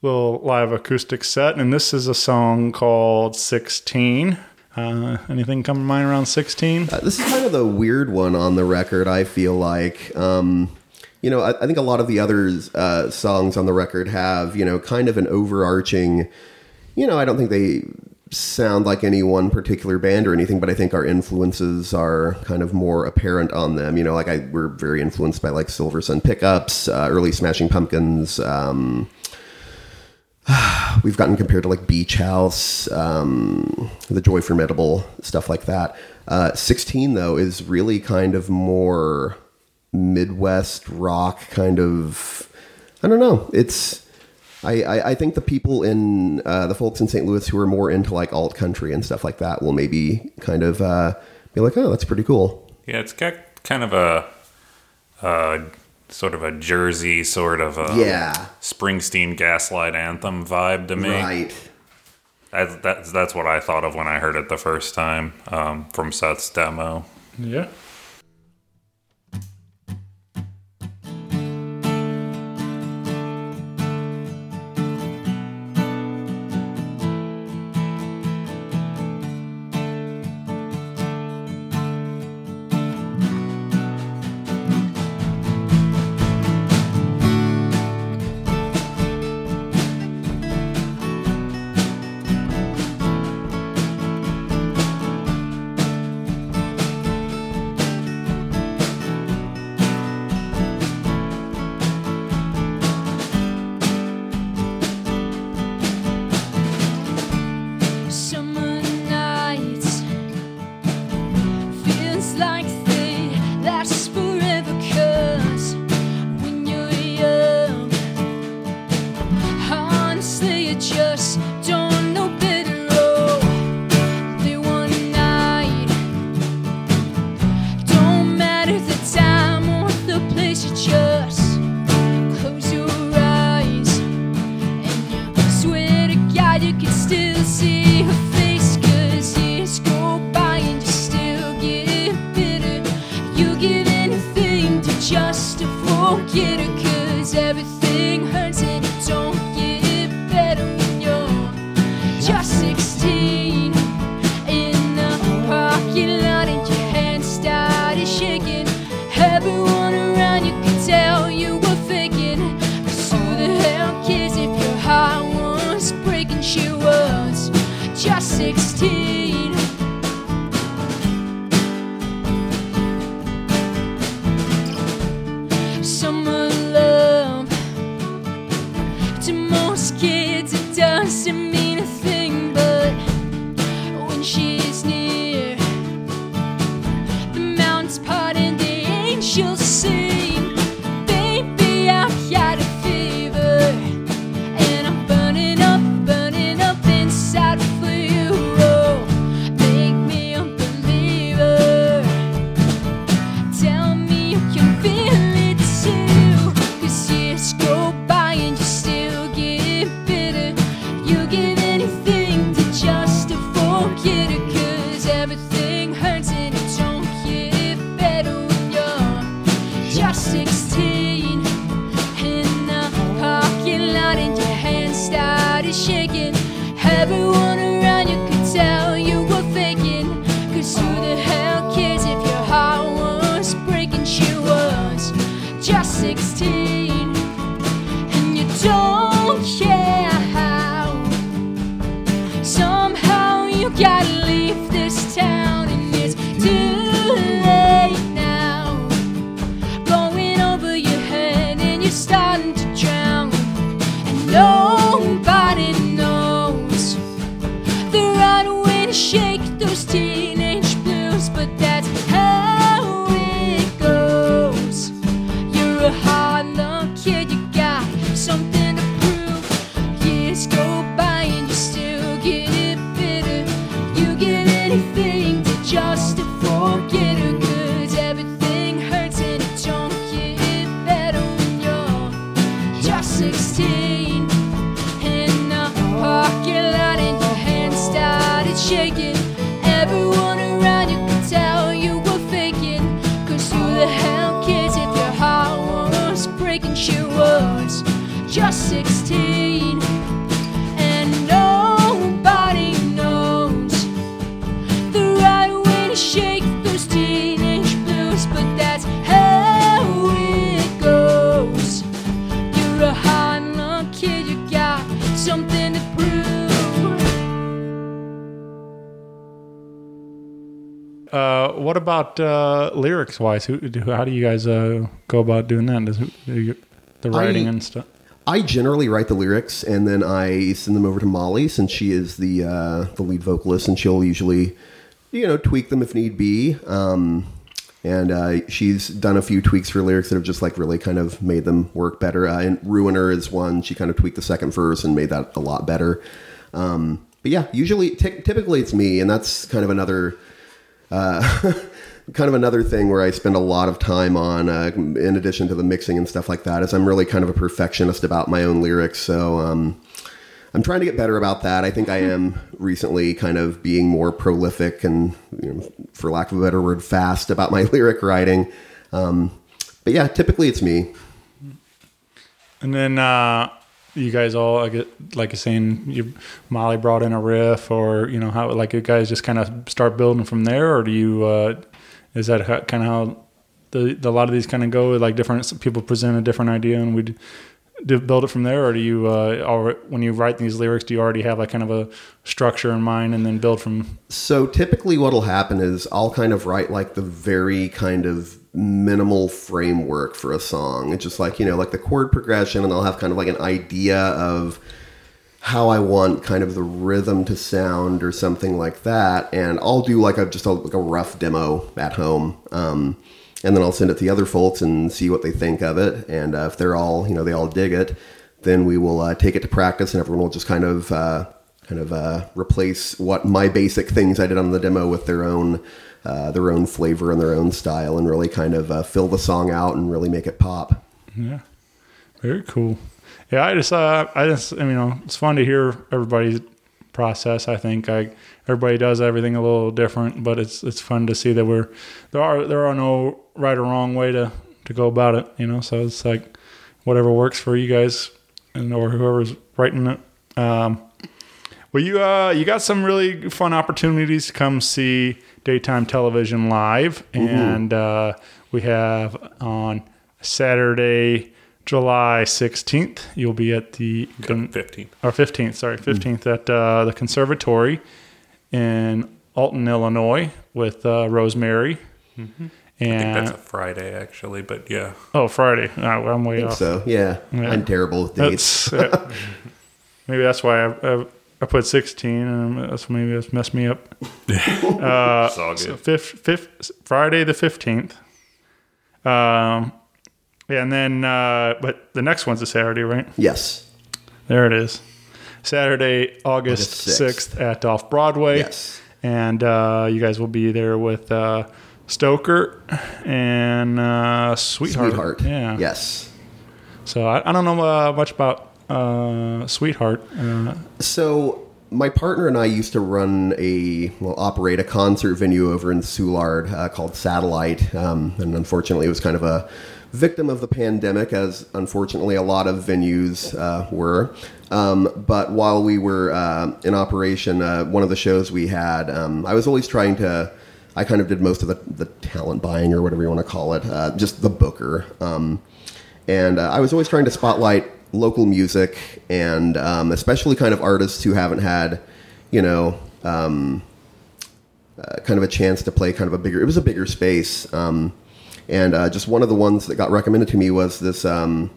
little live acoustic set, and this is a song called "16." Uh, anything come to mind around 16? Uh, this is kind of the weird one on the record. I feel like, um, you know, I, I think a lot of the other uh, songs on the record have, you know, kind of an overarching. You know, I don't think they sound like any one particular band or anything, but I think our influences are kind of more apparent on them. You know, like I we're very influenced by like Silver Sun Pickups, uh, early Smashing Pumpkins. Um, we've gotten compared to like Beach House, um, The Joy Formidable, stuff like that. Uh, 16, though, is really kind of more Midwest rock, kind of. I don't know. It's. I, I, I think the people in uh, the folks in St. Louis who are more into like alt country and stuff like that will maybe kind of uh, be like, oh, that's pretty cool. Yeah, it's got kind of a uh, sort of a Jersey sort of a Yeah. Springsteen Gaslight Anthem vibe to me. Right. That's, that's that's what I thought of when I heard it the first time um, from Seth's demo. Yeah. About uh, lyrics wise? Who, how do you guys uh, go about doing that? Does, do you, the writing I- and stuff? I generally write the lyrics and then I send them over to Molly since she is the uh, the lead vocalist and she'll usually you know tweak them if need be. Um, and uh, she's done a few tweaks for lyrics that have just like really kind of made them work better. Uh, and Ruiner is one. She kind of tweaked the second verse and made that a lot better. Um, but yeah, usually, ty- typically it's me, and that's kind of another uh, kind of another thing where I spend a lot of time on, uh, in addition to the mixing and stuff like that, is I'm really kind of a perfectionist about my own lyrics. So um, I'm trying to get better about that. I think I am recently kind of being more prolific and, you know, for lack of a better word, fast about my lyric writing. Um, but yeah, typically it's me. And then uh, you guys all, I get, like you're saying, you Molly brought in a riff, or you know how like you guys just kind of start building from there, or do you? Uh, is that kind of how the, the a lot of these kind of go? Like different people present a different idea, and we build it from there, or do you? Uh, or when you write these lyrics, do you already have like kind of a structure in mind, and then build from? So typically, what'll happen is I'll kind of write like the very kind of minimal framework for a song. It's just like you know, like the chord progression, and I'll have kind of like an idea of how I want kind of the rhythm to sound or something like that, and I'll do like a just a, like a rough demo at home. Um, and then I'll send it to the other folks and see what they think of it. And uh, if they're all, you know, they all dig it, then we will uh, take it to practice, and everyone will just kind of, uh, kind of uh, replace what my basic things I did on the demo with their own, uh, their own flavor and their own style, and really kind of uh, fill the song out and really make it pop. Yeah, very cool. Yeah, I just, uh, I just, you know, it's fun to hear everybody's process. I think I, everybody does everything a little different, but it's it's fun to see that we're there are there are no right or wrong way to to go about it. You know, so it's like whatever works for you guys and or whoever's writing it. Um, well, you uh, you got some really fun opportunities to come see daytime television live, Mhm. and uh, we have on Saturday, July sixteenth. You'll be at the fifteenth or fifteenth. Sorry, fifteenth at uh, the Conservatory in Alton, Illinois, with uh, Rosemary. Mm-hmm. I And think that's a Friday actually, but yeah. oh, Friday. Oh, I'm way think off. so, yeah. I'm terrible with dates. That's, yeah. maybe that's why I, I, I put 16, and that's maybe that's messed me up. uh, It's all good. so fifth, fifth, Friday the 15th. Um, yeah, and then, uh, but the next one's a Saturday, right? Yes. There it is. Saturday, August, August 6th. 6th. at Off Broadway. Yes. And uh, you guys will be there with uh, Stoker and uh, Sweetheart. Sweetheart. Yeah. Yes. So I, I don't know uh, much about uh, Sweetheart. Uh, So my partner and I used to run a well operate a concert venue over in Soulard uh, called Satellite, um, and unfortunately, it was kind of a victim of the pandemic, as unfortunately a lot of venues uh, were. Um, but while we were uh, in operation, uh, one of the shows we had, um, I was always trying to. I kind of did most of the, the talent buying or whatever you want to call it, uh, just the booker. Um, and uh, I was always trying to spotlight local music and um, especially kind of artists who haven't had, you know, um, uh, kind of a chance to play kind of a bigger. It was a bigger space, um, and uh, just one of the ones that got recommended to me was this. Um,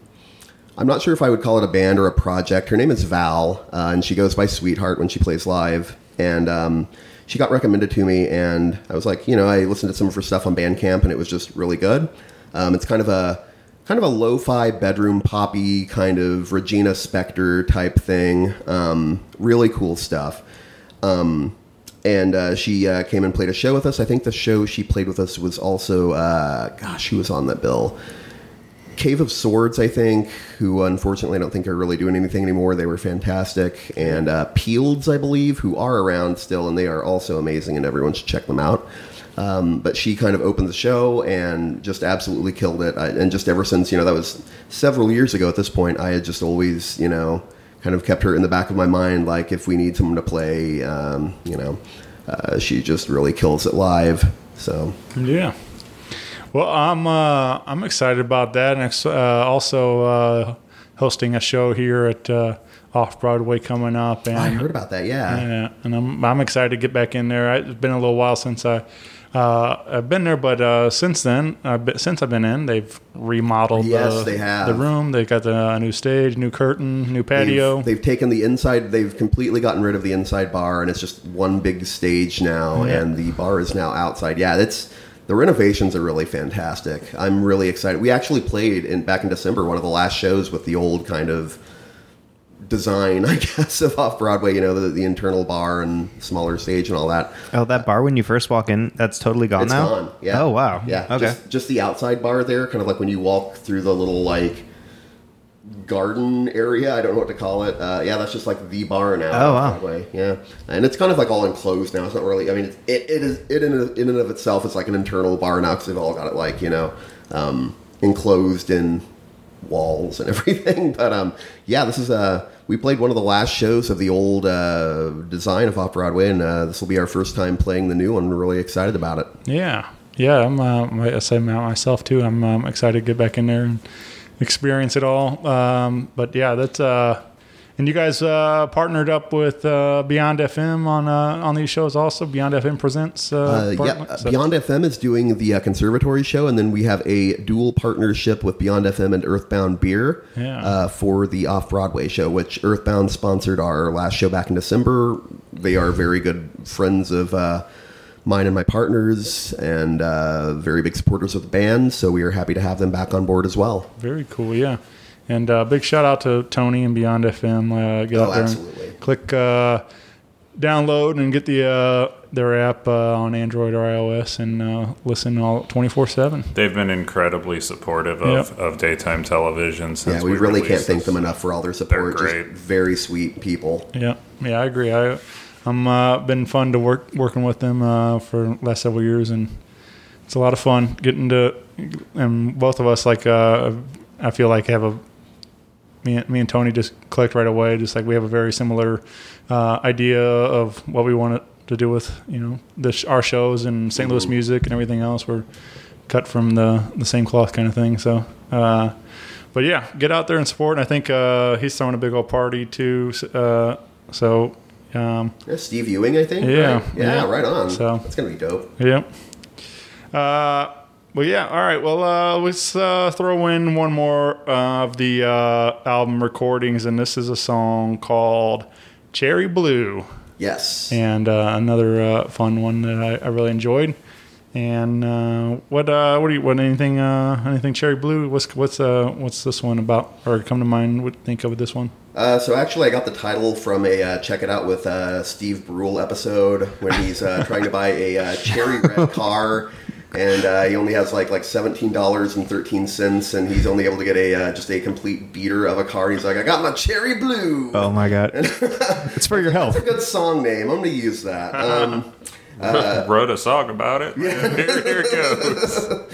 I'm not sure if I would call it a band or a project. Her name is Val, uh, and she goes by Sweetheart when she plays live. And um, she got recommended to me, and I was like, you know, I listened to some of her stuff on Bandcamp, and it was just really good. Um, it's kind of a kind of a lo-fi bedroom poppy kind of Regina Spektor type thing. Um, really cool stuff. Um, and uh, she uh, came and played a show with us. I think the show she played with us was also, uh, gosh, who was on that bill? Cave of Swords, I think, who unfortunately I don't think are really doing anything anymore. They were fantastic. And uh, I believe, who are around still, and they are also amazing, and everyone should check them out. Um, but she kind of opened the show and just absolutely killed it. I, and just ever since, you know, that was several years ago at this point, I had just always, you know, kind of kept her in the back of my mind. Like, if we need someone to play, um, you know, uh, she just really kills it live. So, Yeah. Well, I'm uh, I'm excited about that, and uh, also uh, hosting a show here at uh, Off Broadway coming up. And I heard about that. Yeah. yeah, and I'm I'm excited to get back in there. It's been a little while since I. Uh, I've been there, but uh, since then, I've been, since I've been in, they've remodeled Yes, the, they have. the room. They've got the uh, new stage, new curtain, new patio. They've, they've taken the inside. They've completely gotten rid of the inside bar, and it's just one big stage now. Yeah. And the bar is now outside. Yeah, that's the renovations are really fantastic. I'm really excited. We actually played in back in December one of the last shows with the old kind of design, I guess, of off Broadway. You know, the, the internal bar and smaller stage and all that. Oh, that bar when you first walk in, that's totally gone It's now. gone. Yeah. Oh wow. Yeah. Okay. Just, just the outside bar there, kind of like when you walk through the little like garden area. I don't know what to call it. Uh, yeah, that's just like the bar now. Oh, wow. Broadway. Yeah, and it's kind of like all enclosed now. It's not really. I mean, it, it is it in, in and of itself is like an internal bar now because they've all got it like you know um, enclosed in walls and everything. But um, yeah, this is uh we played one of the last shows of the old uh, design of Off Broadway, and uh, this will be our first time playing the new one. We're really excited about it. Yeah, yeah. I'm. Uh, I say myself too. I'm um, excited to get back in there and experience it all. Um, but yeah, that's. Uh, and you guys uh, partnered up with uh, Beyond FM on uh, on these shows also. Beyond FM presents. Uh, Uh, yeah, uh, so- Beyond FM is doing the uh, conservatory show, and then we have a dual partnership with Beyond FM and Earthbound Beer Yeah. uh, for the Off Broadway show, which Earthbound sponsored our last show back in December. They are very good friends of uh, mine and my partners, and uh, very big supporters of the band. So we are happy to have them back on board as well. Very cool, yeah. And uh, big shout out to Tony and Beyond FM. Uh, get Oh, out there absolutely. and click uh, download and get the uh, their app uh, on Android or iOS and uh, listen all twenty four seven. They've been incredibly supportive of, Yep. of daytime television since yeah, we, really can't released thank them enough for all their support. great. Just very sweet people. Yeah, yeah, I agree. I I'm uh, been fun to work working with them uh, for the last several years, and it's a lot of fun getting to. And both of us like uh, I feel like have a me and, me and Tony just clicked right away. Just like we have a very similar uh, idea of what we want to do with you know the our shows and St. Louis music and everything else. We're cut from the the same cloth kind of thing. So. Uh, but yeah, get out there and support. And I think uh, he's throwing a big old party too. Uh, so um, Yeah, Steve Ewing, I think. Yeah, right? yeah, yeah. right on. So- that's gonna be dope. Yep. Uh, well, yeah. All right. Well, uh, let's uh, throw in one more uh, of the uh, album recordings, and this is a song called "Cherry Blue." Yes. And uh, another uh, fun one that I, I really enjoyed. And uh, what uh, what do you what anything uh, anything Cherry Blue? What's what's uh, what's this one about? Or come to mind? What think of this one? Uh, so actually, I got the title from a uh, check it out with uh, Steve Brule episode when he's uh, trying to buy a uh, cherry red car, and uh, he only has like like seventeen dollars and thirteen cents, and he's only able to get a uh, just a complete beater of a car. He's like, I got my cherry blue. Oh my god. it's for your health. That's a good song name. I'm gonna use that. Um, uh, Wrote a song about it. here, here it goes.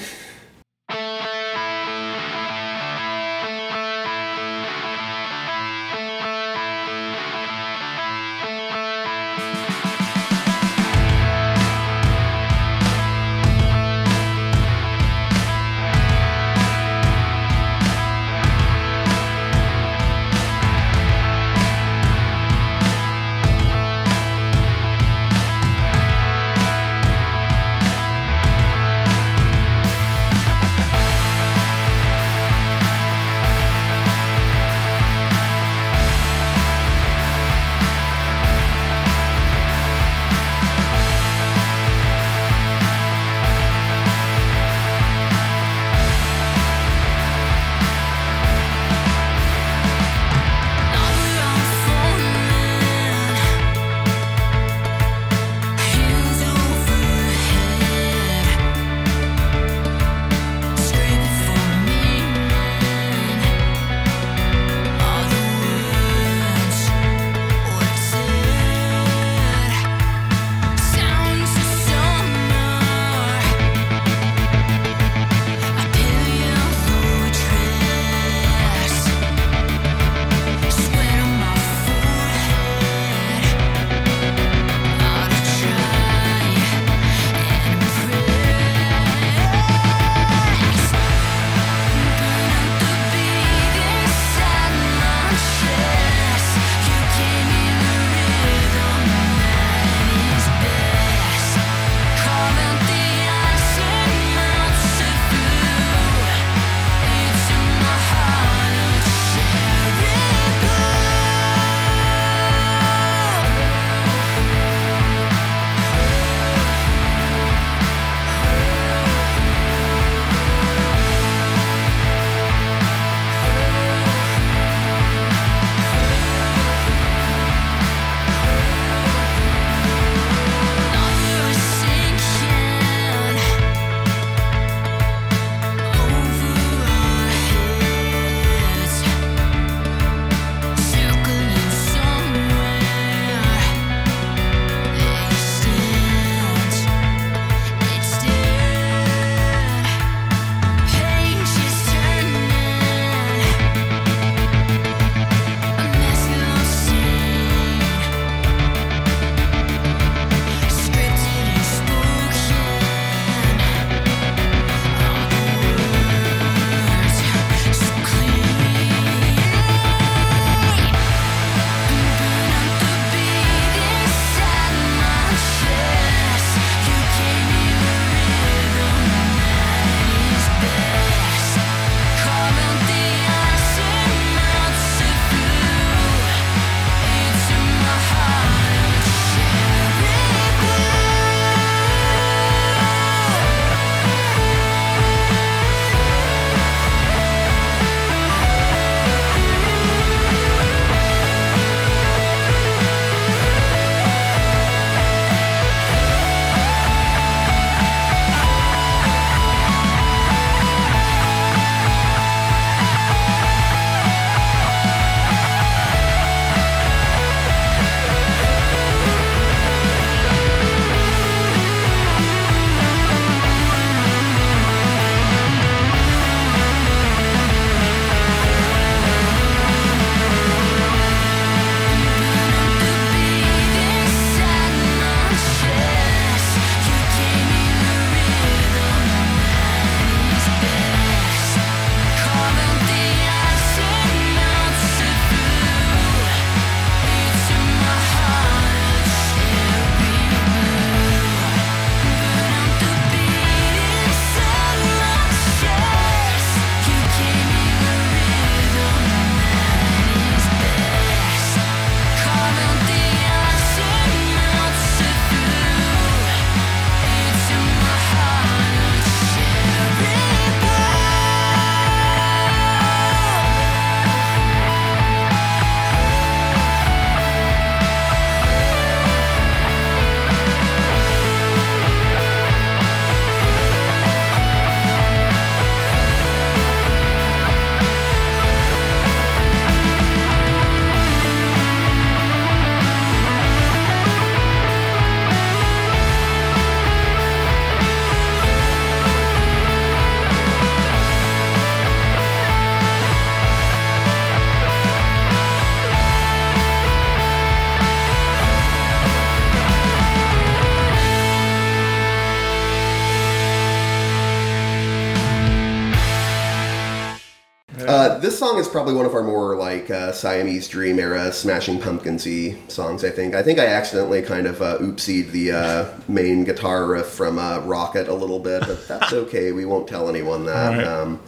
Song is probably one of our more like uh, Siamese Dream era Smashing Pumpkinsy songs. I think. I think I accidentally kind of uh, oopsied the uh, main guitar riff from uh, Rocket a little bit, but that's okay. We won't tell anyone that. All right. Um,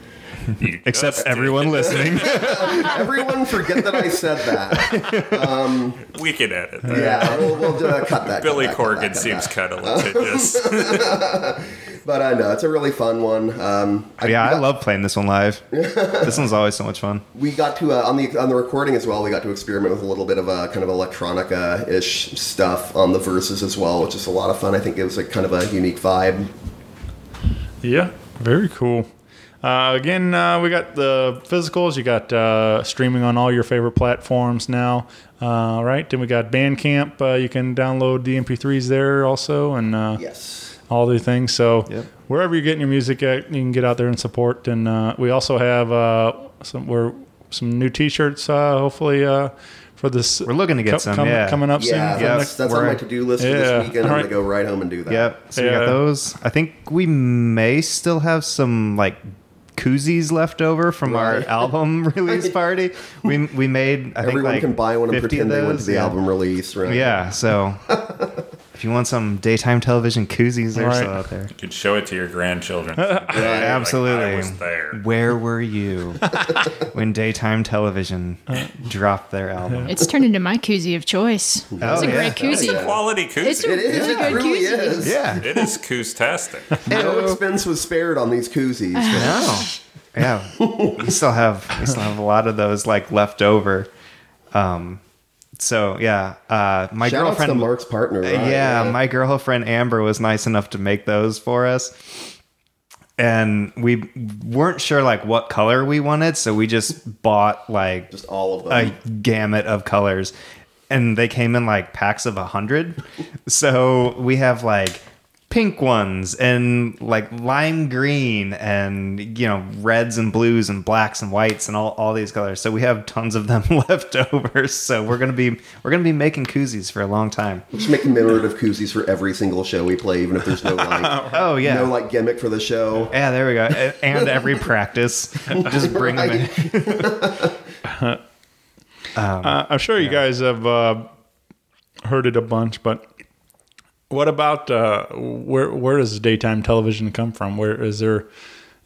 Except everyone listening. everyone forget that I said that. Um, We can edit that. yeah, we'll, we'll uh, cut that. Billy cut that, cut Corgan that, cut seems kind of litigious. But I know it's a really fun one. Um, I, yeah, we I love playing this one live. this one's always so much fun. We got to uh, on the on the recording as well. We got to experiment with a little bit of a kind of electronica ish stuff on the verses as well, which is a lot of fun. I think it was like kind of a unique vibe. Yeah, very cool. Uh, again, uh, we got the physicals. You got uh, streaming on all your favorite platforms now, uh, right? Then we got Bandcamp. Uh, you can download the MP3s there also, and uh, yes, all the things. So wherever you're getting your music at, you can get out there and support. And uh, we also have uh, some we're some new T-shirts. Uh, hopefully. Uh, for this, we're looking to get some, yeah. coming up soon. Yeah, for that's, next- that's on my to do list for this weekend. I'm gonna go right home and do that. Yep. So we got those. I think we may still have some like koozies left over from our album release party. We we made. I think Everyone like can buy one and pretend they went to the yeah. album release, right? Yeah. So if you want some daytime television koozies, they're Right. still out there. You could show it to your grandchildren. Absolutely. Like, I was there. Where were you when daytime television dropped their album? It's turned into my koozie of choice. It's Oh, a yeah. great koozie. It's a quality koozie. It's a It is. really It good really koozie. is. Yeah. It is koostastic. No expense was spared on these koozies. No. Yeah. We still have we still have a lot of those like left over. Um so yeah, uh my Shout girlfriend Mark's partner. Right? yeah, my girlfriend Amber was nice enough to make those for us. And we weren't sure like what color we wanted, so we just bought like just all of a them. gamut of colors. And they came in like packs of a hundred. so we have like pink ones and like lime green and you know reds and blues and blacks and whites and all, all these colors. So we have tons of them left over. So we're gonna be we're gonna be making koozies for a long time. Just make commemorative koozies for every single show we play, even if there's no like, oh yeah. no like gimmick for the show. yeah there we go. And every practice. Just bring them in Uh, I'm sure you guys have uh, heard it a bunch, but what about uh, where? Where does daytime television come from? Where is there?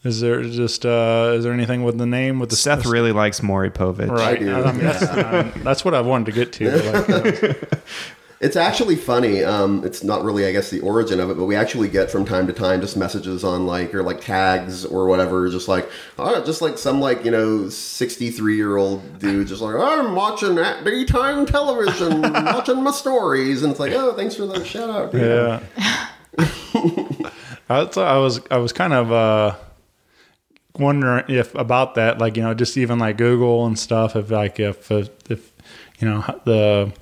Is there just uh, is there anything with the name with the Seth really likes Maury Povich Right. I do. I mean, that's, that's what I wanted to get to. Like, uh, It's actually funny. Um, it's not really, I guess, the origin of it, but we actually get from time to time just messages on like or like tags or whatever, just like, oh, just like some like you know sixty three year old dude, just like I'm watching at daytime television, watching my stories, and it's like, oh, thanks for the shout out. dude." yeah. I, thought I was I was kind of uh, wondering if about that, like you know, just even like Google and stuff, if like if if, if you know the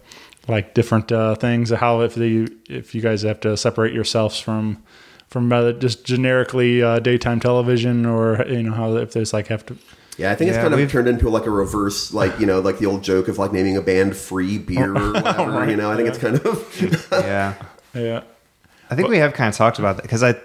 like different uh, things, how if the if you guys have to separate yourselves from from uh, just generically uh, daytime television, or you know how if there's like have to. Yeah, I think it's kind of turned into like a reverse, like you know, like the old joke of like naming a band "Free Beer" or whatever. Right, you know, I think it's kind of yeah Yeah. I think we have kind of talked about that because I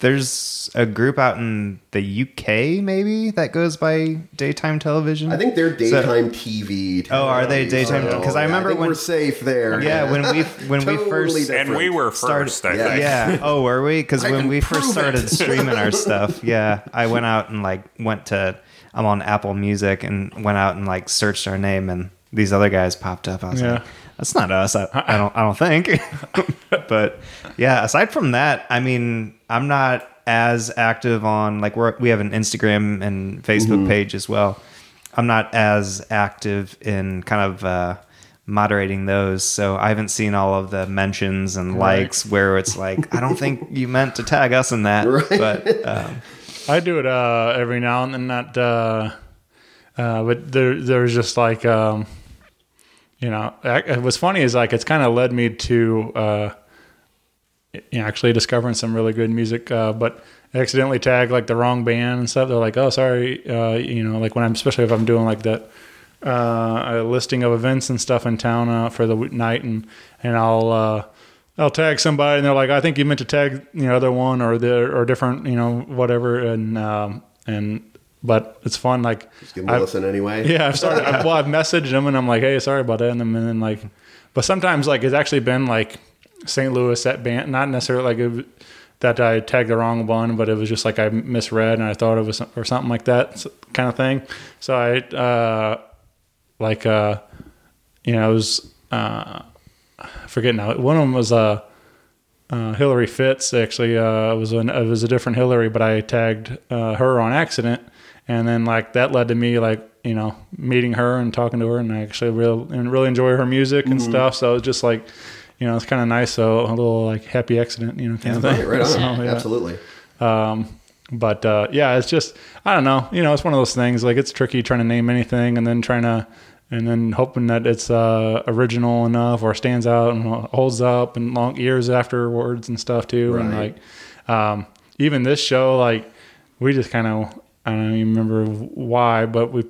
there's a group out in the UK maybe that goes by daytime television. I think they're So- daytime TV. Oh, are they technically, daytime- so, 'cause I yeah, remember think when- we're safe there. yeah, when we when we first different. And we were started- first, I Yeah. think. yeah. Oh, were we? Because when we first started it. streaming our stuff, yeah, I went out and like went to I'm on Apple Music and went out and like searched our name and these other guys popped up. I was Yeah. like, that's not us. I, I don't I don't think. but yeah, aside from that, I mean, I'm not as active on like we're we have an Instagram and Facebook page as well. I'm not as active in kind of uh moderating those so i haven't seen all of the mentions and Right. likes where it's like i don't think you meant to tag us in that Right. but um, I do it uh, every now and then. Not, uh, uh, but there, there's just like, um, you know, what's funny is like it's kind of led me to, uh, you know, actually discovering some really good music. Uh, but accidentally tag like the wrong band and stuff. They're like, oh, sorry, uh, you know, like when I'm, especially if I'm doing like that. Uh, a listing of events and stuff in town uh, for the night, and and I'll uh, I'll tag somebody, and they're like, I think you meant to tag you know other one or the or different you know whatever, and um, and but it's fun. Like give 'em a listen anyway. Yeah, I've started. I've, well, I've messaged them and I'm like, hey, sorry about that, and then, like, but sometimes like it's actually been like St. Louis that band, not necessarily like it, that I tagged the wrong one, but it was just like I misread and I thought it was or something like that kind of thing. So I uh, like uh, you know, I was uh, I forget now. One of them was uh, uh, Hillary Fitz. Actually, uh, it was an, it was a different Hillary, but I tagged uh, her on accident, and then like that led to me like you know meeting her and talking to her, and I actually really and really enjoy her music and Mhm. stuff. So it's just like you know it's kind of nice. So a little like happy accident, you know, kind of Right, thing. right on. So, yeah. Absolutely. Um, but uh, yeah, it's just I don't know. You know, it's one of those things. Like it's tricky trying to name anything and then trying to and then hoping that it's uh, original enough or stands out and holds up and long years afterwards and stuff too. And Right. like um, even this show, like we just kind of I don't even remember why, but we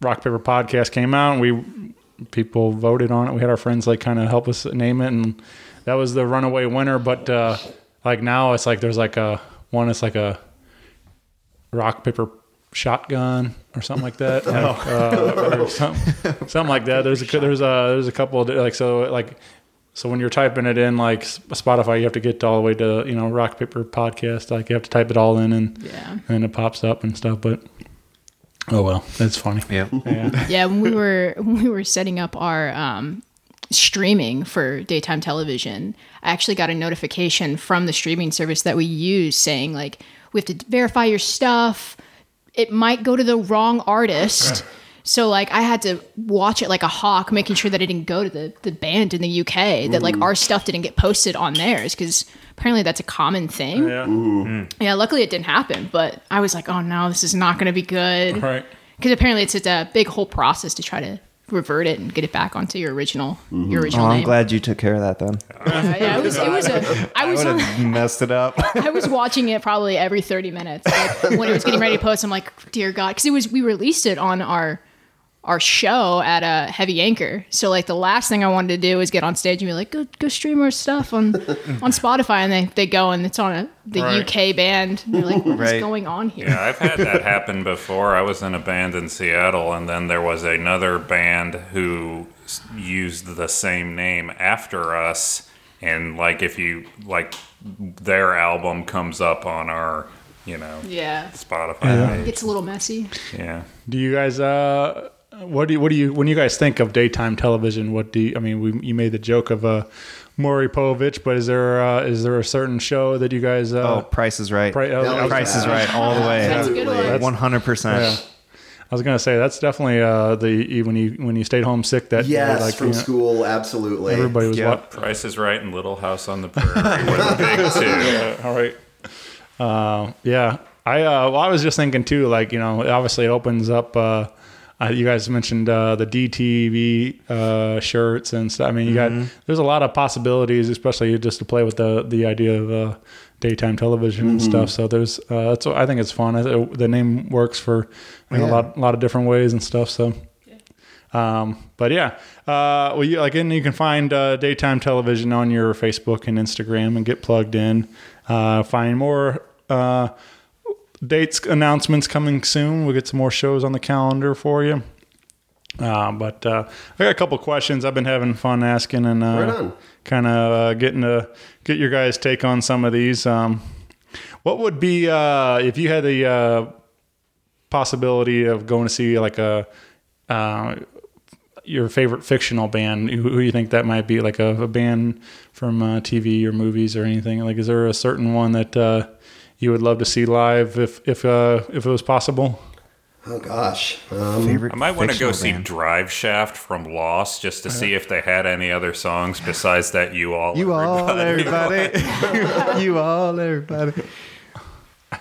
Rock Paper Podcast came out and we people voted on it. We had our friends like kind of help us name it, and that was the runaway winner. But uh, like now, it's like there's like a one. It's like a rock paper shotgun or something like that. Oh. Like, uh, or something, something like that. There's a there's a there's a couple of like so like so when you're typing it in like Spotify, you have to get all the way to you know rock paper podcast. Like you have to type it all in and Yeah. and it pops up and stuff. But oh well, that's funny. Yeah. yeah. yeah, when we were when we were setting up our um, streaming for daytime television, I actually got a notification from the streaming service that we use saying like we have to verify your stuff. It might go to the wrong artist. So like I had to watch it like a hawk, making sure that it didn't go to the, the band in the UK, that like Mm. our stuff didn't get posted on theirs, because apparently that's a common thing. Yeah. Yeah, luckily it didn't happen, but I was like, oh no, this is not going to be good. Right. Because apparently it's, it's a big whole process to try to revert it and get it back onto your original your Oh, original I'm name. glad you took care of that then. Yeah, yeah, it was it was a I was would have messed it up. I was watching it probably every 30 minutes. Like when it was getting ready to post, I'm like, dear God, because it was we released it on our our show at a heavy anchor. So like the last thing I wanted to do was get on stage and be like, go go stream our stuff on on Spotify, and they they go and it's on a the Right. UK band. And they're like, what's Right. going on here? Yeah, I've had that happen before. I was in a band in Seattle, and then there was another band who used the same name after us. And like, if you like, their album comes up on our, you know, Yeah. Spotify. Yeah. It gets a little messy. Yeah. Do you guys uh what do you what do you when you guys think of daytime television? What do you, I mean? We you made the joke of uh Maury Povich, but is there uh, is there a certain show that you guys? Uh, Oh, Price is Right. Pri- oh, Price is Right all the way. That's a good one. That's- One hundred percent. I was gonna say that's definitely uh, the when you when you stayed home sick that Yes, like, from you know, school, absolutely. Everybody was Yeah, what Price is Right and Little House on the Prairie were the big two. Yeah, all right. Uh, yeah, I uh, well, I was just thinking too. Like you know, obviously it opens up. Uh, you guys mentioned uh, the DTV uh, shirts and stuff. I mean, you Mhm. got there's a lot of possibilities, especially just to play with the the idea of uh, daytime television and Mhm. stuff. So there's uh, that's I think it's fun. I- The name works for in a Yeah. lot lot of different ways and stuff. So. Um, but yeah, uh, well, you, again, you can find uh, daytime television on your Facebook and Instagram and get plugged in. Uh, find more uh, dates announcements coming soon. We'll get some more shows on the calendar for you. Uh, but uh, I got a couple questions I've been having fun asking and uh, on. kind of uh, getting to get your guys' take on some of these. Um, what would be uh, if you had the uh, possibility of going to see like a uh, your favorite fictional band? Who, who you think that might be? Like a, a band from uh, TV or movies or anything? Like, is there a certain one that uh, you would love to see live if if uh, if it was possible? Oh gosh, um, I might want to go see Drive Shaft from Lost just to see if they had any other songs besides that "You All." You all, Everybody." everybody. you all, everybody.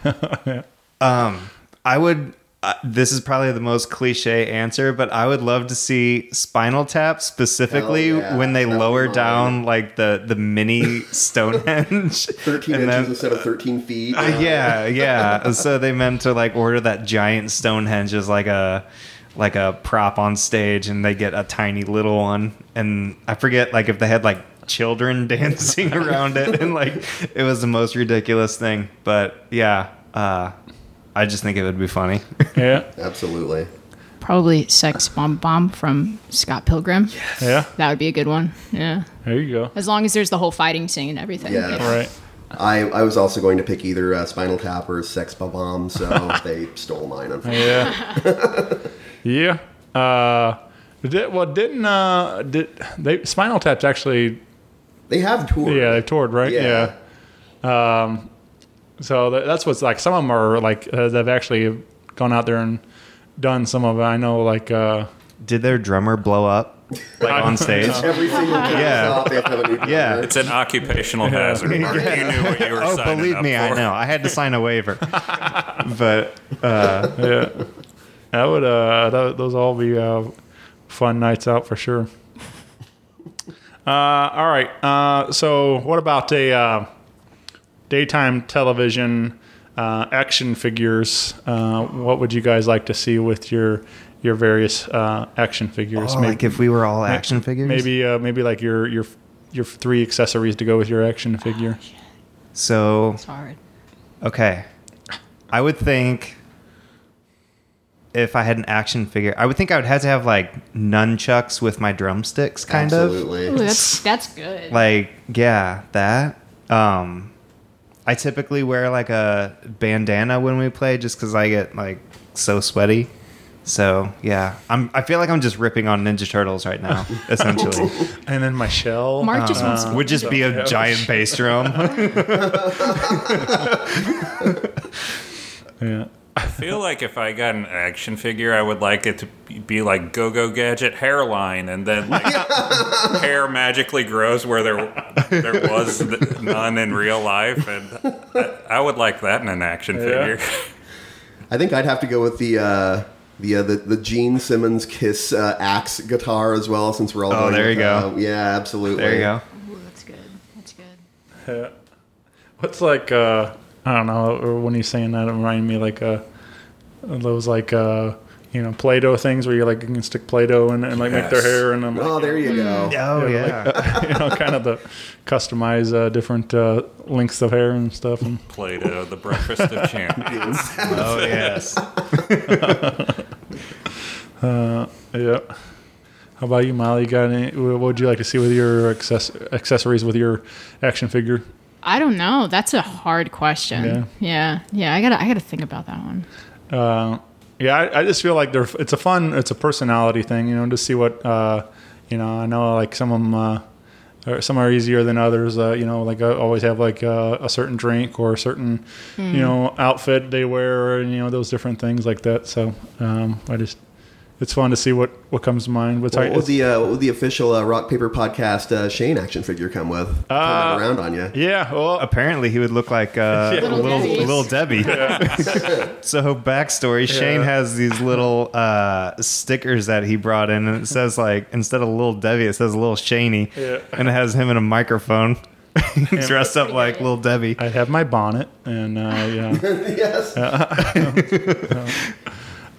Um, I would. Uh, this is probably the most cliche answer, but I would love to see Spinal Tap specifically yeah. when they That lower down like the the mini Stonehenge. thirteen inches then- instead of thirteen feet. Uh, yeah, yeah. So they meant to like order that giant Stonehenge as like a like a prop on stage, and they get a tiny little one. And I forget like if they had like children dancing around it, and like it was the most ridiculous thing. But yeah, uh, I just think it would be funny. Yeah. Absolutely. Probably Sex Bob-Omb from Scott Pilgrim. Yeah. That would be a good one. Yeah. There you go. As long as there's the whole fighting scene and everything. Yeah. Right. I, I was also going to pick either uh, Spinal Tap or Sex Bob-Omb, so they stole mine. Unfortunately. Yeah. yeah. Uh, did, well, didn't uh, did they Spinal Tap's actually? They have toured. Yeah, they toured, right? Yeah. Yeah. Um, so that's what's like. Some of them are like uh, they've actually gone out there and done some of it. I know, like. Uh, Did their drummer blow up like on stage? Every single time Yeah. stop, they have to have a new Yeah. It's an occupational hazard. Mark. You knew what you were oh, signing believe up me, I for. know. I had to sign a waiver. but uh, yeah, that would uh, that, those all be uh, fun nights out for sure. Uh, all right. Uh, so, what about a uh, daytime television uh, action figures? Uh, what would you guys like to see with your your various uh, action figures? oh, like if we were all action figures, Maybe uh, maybe like your your your three accessories to go with your action figure. So It's hard. Okay. I would think if I had an action figure, I would think I would have to have like nunchucks with my drumsticks, kind of. Absolutely. That's that's good. Like, yeah, that. Um, I typically wear like a bandana when we play, just because I get like so sweaty. So yeah, I'm. I feel like I'm just ripping on Ninja Turtles right now, essentially. And then my shell Mark just wants to- uh, would just be a giant bass drum. Yeah. I feel like if I got an action figure, I would like it to be- be like Go Go Gadget hairline, and then like hair magically grows where there there was none in real life, and I, I would like that in an action Yeah. figure. I think I'd have to go with the uh, the, uh, the the Gene Simmons Kiss uh, axe guitar as well, since we're all. Oh, going there you with, go. uh, yeah, absolutely. there you go. Ooh, that's good. That's good. Yeah. What's like uh I don't know, when you're saying that it reminded me like uh those like uh you know, Play-Doh things where you like you can stick Play-Doh in and like make their hair and I'm like, Oh, there you go. Oh yeah, yeah. like, you know, kind of the customize uh, different uh, lengths of hair and stuff. And Play-Doh, the breakfast of champions. oh yes. uh, yeah. How about you, Molly? You got any? What would you like to see with your access, accessories with your action figure? I don't know. That's a hard question. Yeah. Yeah. Yeah. I gotta I gotta think about that one. Uh, yeah, I, I just feel like they're, it's a fun, it's a personality thing, you know, to see what, uh, you know, I know like some of them, uh, some are easier than others. Uh, you know, like I always have like uh, a certain drink or a certain, you know, outfit they wear, and you know those different things like that. So um, I just, it's fun to see what what comes to mind. What's What would the uh, what would the official uh, Rock Paper Podcast uh, Shane action figure come with? Turn Uh, around on you. yeah, well, Apparently, he would look like uh, Little little little, Debbie's. Debbie. so backstory: Shane has these little uh, stickers that he brought in, and it says like instead of little Debbie, it says little Shaney, Yeah. and it has him in a microphone, dressed up like little Debbie. I have my bonnet, and uh, yeah. yes.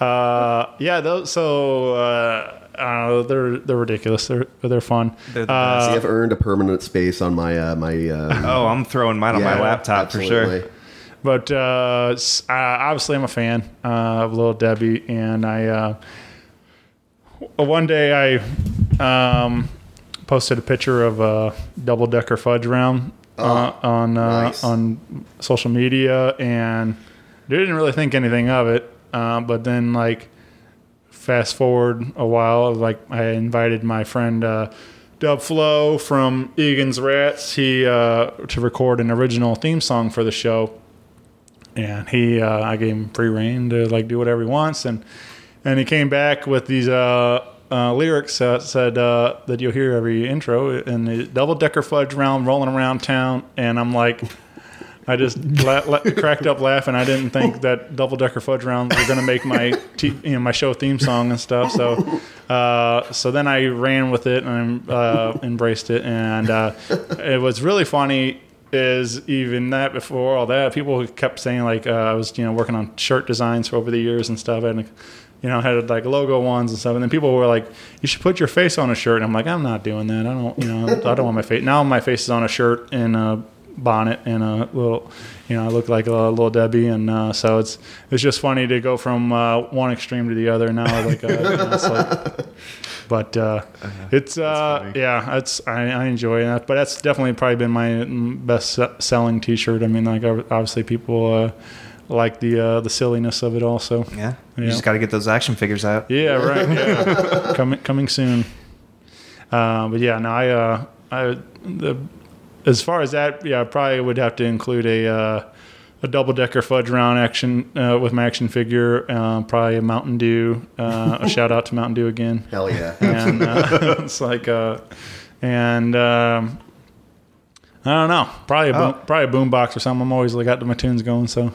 Uh, yeah, those. So uh, I know. They're they're ridiculous. They're they're fun. They're the Uh, See, I've earned a permanent space on my uh, my. Uh, Oh, I'm throwing mine on my yeah, laptop for sure. But uh, uh, obviously, I'm a fan uh, of Little Debbie, and I uh, one day I um, posted a picture of a double decker fudge round uh, on uh, nice. on social media, and didn't really think anything of it. Uh, but then, like, fast forward a while, like I invited my friend uh, Dub Flo from Egan's Rats, he uh, to record an original theme song for the show. And he uh, I gave him free reign to like do whatever he wants. And and he came back with these uh, uh, lyrics that said uh, that you'll hear every intro. And the double decker fudge round rolling around town. And I'm like I just la- la- cracked up laughing. I didn't think that double decker fudge rounds were going to make my t- you know my show theme song and stuff. So uh, so then I ran with it and uh, embraced it, and uh, it was really funny. Is even that before all that, people kept saying like uh, I was you know working on shirt designs for over the years and stuff, and you know had like logo ones and stuff, and then people were like, "You should put your face on a shirt." And I'm like, "I'm not doing that. I don't you know I don't want my face." Now my face is on a shirt in a bonnet and a little, you know, I look like a little Debbie, and uh, so it's it's just funny to go from uh, one extreme to the other. Now, like, uh, you know, it's like but uh, it's uh, yeah, it's I, I enjoy that. But that's definitely probably been my best se- selling T-shirt. I mean, like obviously people uh, like the uh, the silliness of it also. Yeah, you just got to get those action figures out. Yeah, right. Yeah, coming coming soon. Uh, but yeah, no, I uh, I the as far as that, yeah, I probably would have to include a uh, a double decker fudge round action uh, with my action figure. Uh, probably a Mountain Dew. Uh, a shout out to Mountain Dew again. Hell yeah. And uh, it's like uh, and. Um, I don't know. Probably a boom, Oh. probably a boombox or something. I'm always like got my tunes going. So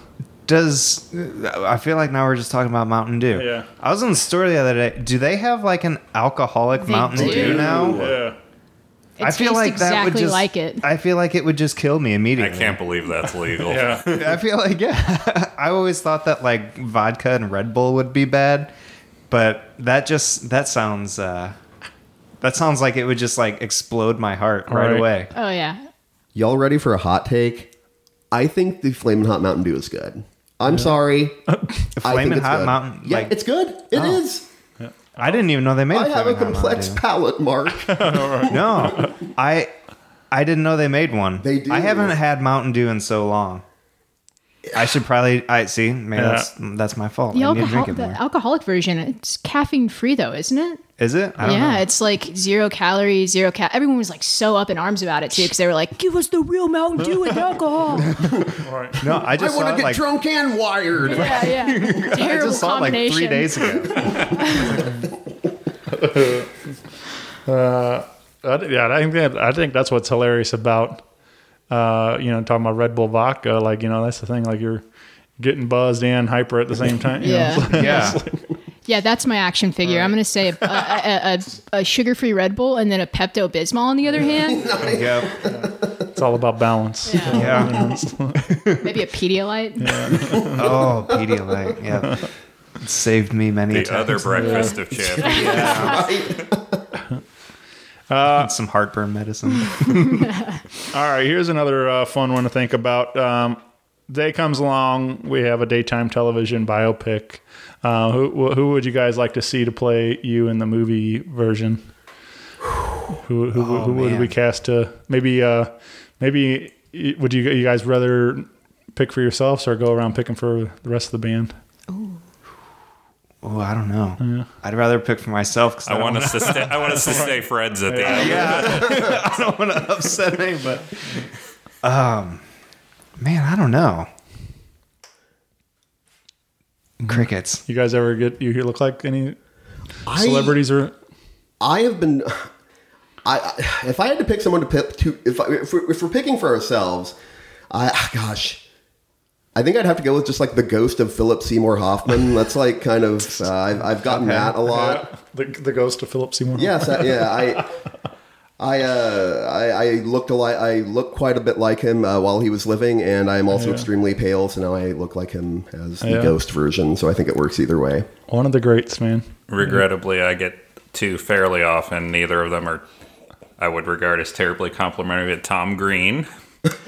Does I feel like now we're just talking about Mountain Dew? Yeah. I was in the store the other day. Do they have like an alcoholic They Mountain do. Dew now? yeah, It I feel tastes like that would just like it. I feel like it would just kill me immediately. I can't believe that's legal. yeah. I feel like yeah. I always thought that like vodka and Red Bull would be bad, but that just that sounds uh that sounds like it would just like explode my heart right, Right. away. Oh yeah. Y'all ready for a hot take? I think the Flamin' Hot Mountain Dew is good. I'm sorry. I think Flamin' Hot good. Mountain, Yeah, like- it's good. It Oh. is. I didn't even know they made. I have a complex Mountain palate, Mark. No, I I didn't know they made one. They do. I haven't had Mountain Dew in so long. I should probably. I see. Maybe Yeah. that's that's my fault. The, I need to alcohol, drink it the alcoholic version, it's caffeine free though, isn't it? Is it? I don't yeah, know. it's like zero calories, zero cal. Everyone was like so up in arms about it too because they were like, "Give us the real Mountain Dew with alcohol." No, I I just want to get like drunk and wired. yeah, yeah. I just saw it like three days ago. Uh, I, yeah, I think that I think that's what's hilarious about uh, you know talking about Red Bull vodka. Like you know that's the thing. Like you're getting buzzed and hyper at the same time. you know? Yeah. It's Yeah. Yeah, that's my action figure. I'm gonna say a, a, a, a sugar-free Red Bull and then a Pepto Bismol on the other hand. Yep. it's all about balance. Yeah. Yeah. You know, Maybe a Pedialyte. Oh, Pedialyte. Yeah. It saved me many The times. other breakfast of champions. And some heartburn medicine. All right, here's another uh, fun one to think about. Um, day comes along, we have a daytime television biopic. Uh, who who would you guys like to see to play you in the movie version? Who who, Oh, who would we cast to maybe uh, maybe would you you guys rather pick for yourselves or go around picking for the rest of the band? Oh, I don't know. I'd rather pick for myself because I want us to stay. I want us to stay friends at the end. Yeah, I don't want to upset anybody. Um, man, I don't know. Crickets. You guys ever get you look like any I- celebrities or I have been. I I- if I had to pick someone to pick to if I, if, we're, if we're picking for ourselves, I gosh, I think I'd have to go with just like the ghost of Philip Seymour Hoffman. That's like kind of uh, I've, I've gotten that a lot. the, the ghost of Philip Seymour? Yes, I, yeah, I. I, uh, I I looked a lot. I looked quite a bit like him uh, while he was living, and I am also Yeah. extremely pale. So now I look like him as the Yeah. ghost version. So I think it works either way. one of the greats, man. Regrettably, I get two fairly often. Neither of them are I would regard as terribly complimentary. But Tom Green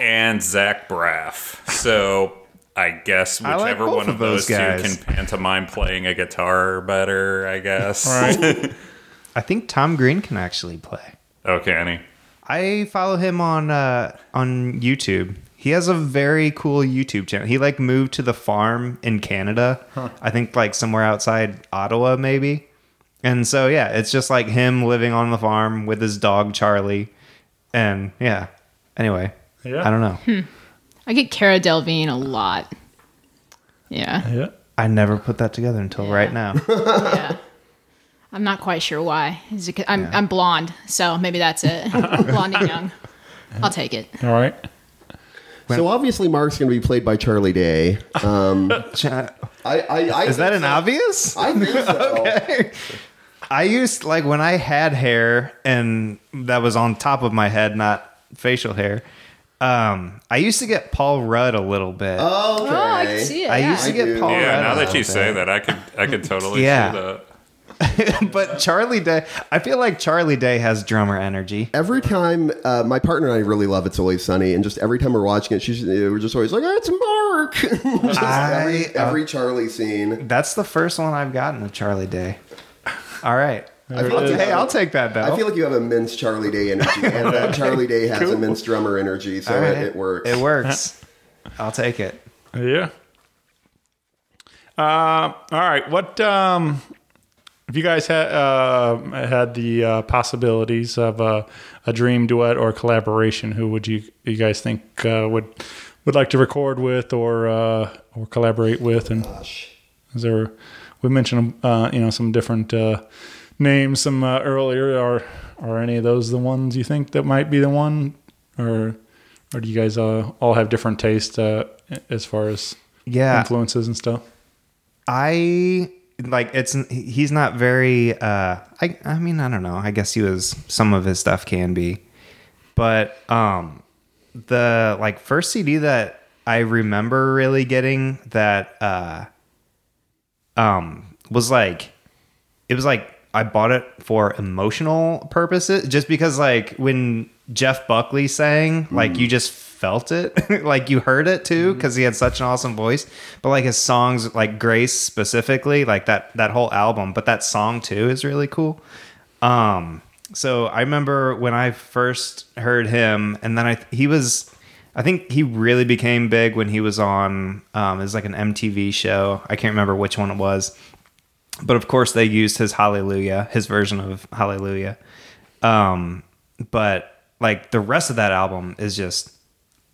and Zach Braff. So I guess I like whichever one of those, two guys. can pantomime playing a guitar better. I guess. Right. I think Tom Green can actually play. okay, Annie. I follow him on uh, on YouTube. He has a very cool YouTube channel. He like moved to the farm in Canada. I think like somewhere outside Ottawa, maybe. And so yeah, it's just like him living on the farm with his dog Charlie. And yeah. Anyway, Yeah. I don't know. I get Cara Delevingne a lot. Yeah, Yeah. I never put that together until right now. yeah. I'm not quite sure why. Is it 'cause I'm I'm blonde, so maybe that's it. blonde and young. I'll take it. All right. So obviously Mark's going to be played by Charlie Day. Um, I, I, I Is that an so. obvious? I think so. okay. I used like when I had hair and that was on top of my head, not facial hair. Um, I used to get Paul Rudd a little bit. Okay. Oh, I can see it. I yeah. used to get do. Paul Yeah, Rudd. now a that you little say that, I could I could totally Yeah. see that. but Charlie Day, I feel like Charlie Day has drummer energy. Every time, uh, my partner and I really love It's Always Sunny, and just every time we're watching it, she's we're just always like, "It's Mark." Just every, I, uh, every Charlie scene. That's the first one I've gotten of Charlie Day. All right. I feel like hey, I'll take that, Bell. I feel like you have immense Charlie Day energy, and uh, Charlie Day has Cool. immense drummer energy, so All right. it, it works. It works. I'll take it. Yeah. Uh, all right. What um, if you guys had uh, had the uh, possibilities of a, a dream duet or collaboration? Who would you you guys think uh, would would like to record with or uh, or collaborate with? And is there we mentioned uh, you know some different names some uh, earlier? Are are any of those the ones you think that might be the one, or or do you guys uh, all have different tastes uh, as far as Yeah. influences and stuff? I like it's he's not very uh I I mean I don't know. I guess he was some of his stuff can be. But um the like first CD that I remember really getting that uh um was like it was like I bought it for emotional purposes just because like when Jeff Buckley sang like you just felt it. Like you heard it too because he had such an awesome voice. But like his songs like Grace specifically like that that whole album but that song too is really cool. Um so I remember when I first heard him and then I he was I think he really became big when he was on um it was like an MTV show. I can't remember which one it was but of course they used his hallelujah his version of hallelujah. Um but like the rest of that album is just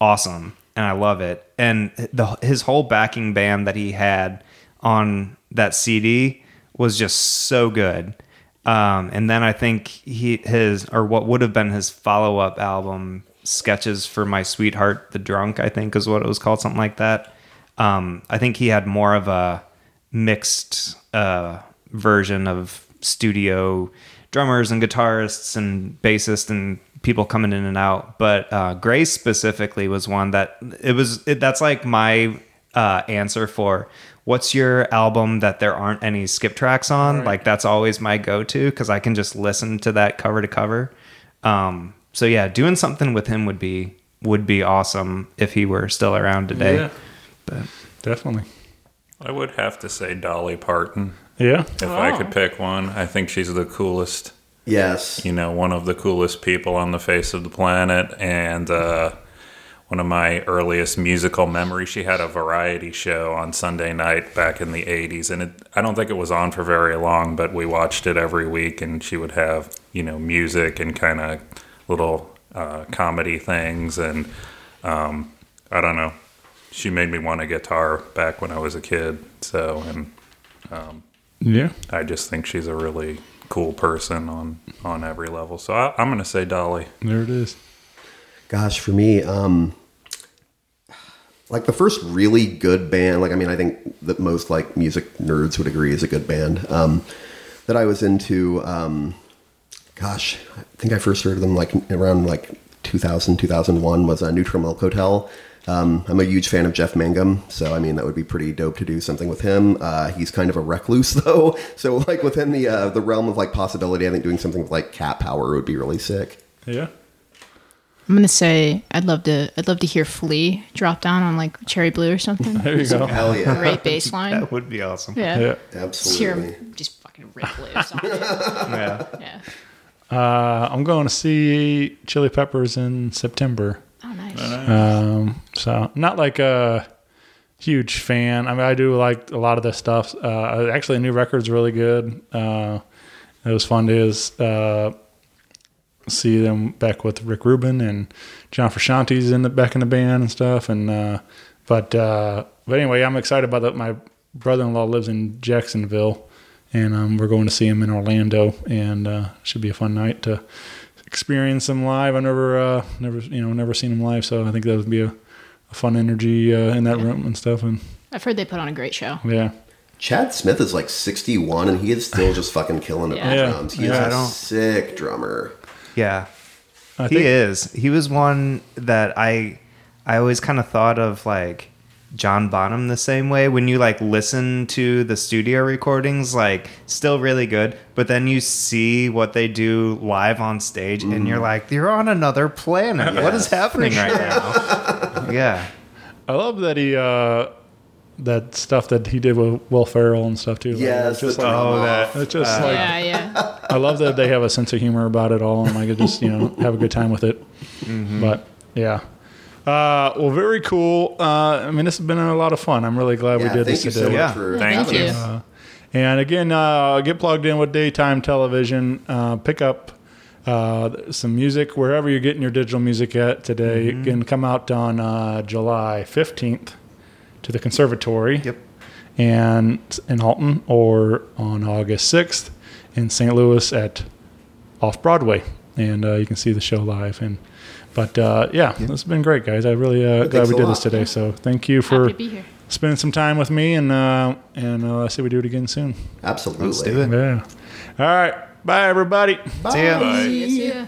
awesome and i love it. And the his whole backing band that he had on that cd was just so good. Um and then i think he his or what would have been his follow-up album sketches for my sweetheart the drunk i think is what it was called something like that. Um i think he had more of a mixed uh, version of studio drummers and guitarists and bassists and people coming in and out. But uh, Grace specifically was one that it was. It, that's like my uh, answer for what's your album that there aren't any skip tracks on. Like that's always my go-to because I can just listen to that cover to cover. Um, so yeah, doing something with him would be would be awesome if he were still around today. Yeah. But Definitely. I would have to say Dolly Parton. Yeah. If I could pick one, I think she's the coolest. Yes. You know, one of the coolest people on the face of the planet. And uh, one of my earliest musical memories, she had a variety show on Sunday night back in the 80s. And it, I don't think it was on for very long, but we watched it every week. And she would have, you know, music and kind of little uh, comedy things. And um, I don't know. She made me want a guitar back when I was a kid. So, and um, Yeah. I just think she's a really cool person on on every level. So I, I'm going to say Dolly. There it is. Gosh, for me, um, like the first really good band, like I mean, I think that most like music nerds would agree is a good band. Um, that I was into, um, gosh, I think I first heard of them like around like 2000, 2001 was a Neutral Milk Hotel. Um, I'm a huge fan of Jeff Mangum, so I mean that would be pretty dope to do something with him. Uh, he's kind of a recluse though, so like within the uh, the realm of like possibility, I think doing something with like Cat Power would be really sick. Yeah. I'm gonna say I'd love to. I'd love to hear Flea drop down on like Cherry Blue or something. There you go. Hell yeah. Great bass line. that would be awesome. Yeah. Yeah. Just hear Absolutely. him just fucking rip loose on it. Yeah. Yeah. Uh, I'm going to see Chili Peppers in September. Nice. Um, so not like a huge fan. I mean, I do like a lot of this stuff. Uh, actually, the new record's really good. Uh, it was fun to uh, see them back with Rick Rubin and John Frusciante's in the back in the band and stuff. And uh, but uh, but anyway, I'm excited about that. My brother-in-law lives in Jacksonville, and um, we're going to see him in Orlando, and uh, should be a fun night to experience him live. I've never, uh, never, you know, never seen him live, so I think that would be a, a fun energy uh, in that room and stuff. And I've heard they put on a great show. yeah, Chad Smith is like 61 and he is still just fucking killing it Yeah. Yeah. drums. He is Yeah, I a don't- sick drummer. Yeah. I he think- is. He was one that I I always kind of thought of like John Bonham the same way. When you like listen to the studio recordings, like still really good, but then you see what they do live on stage, and you're like, you're on another planet. What is happening right now? yeah. I love that he uh that stuff that he did with Will Ferrell and stuff too. Like, it's just the like oh that it's just Uh, like yeah, yeah. I love that they have a sense of humor about it all and I could just, you know, have a good time with it. Mm-hmm. But yeah. Uh, well, very cool. Uh, I mean, this has been a lot of fun. I'm really glad Yeah, we did this today. so much Yeah. Thank you. Uh, and again, uh, get plugged in with daytime television. Uh, pick up uh, some music wherever you're getting your digital music at today. It can come out on uh, July 15th to the conservatory. Yep. And in Alton, or on August 6th in St. Louis at Off Broadway, and uh, you can see the show live. And but uh, yeah, this has been great, guys. I really uh, glad we did lot. this today. So thank you for Happy to be here. spending some time with me, and uh, and uh, say we do it again soon. Absolutely. Let's do it. Yeah. All right. Bye, everybody. See ya. See ya, see ya.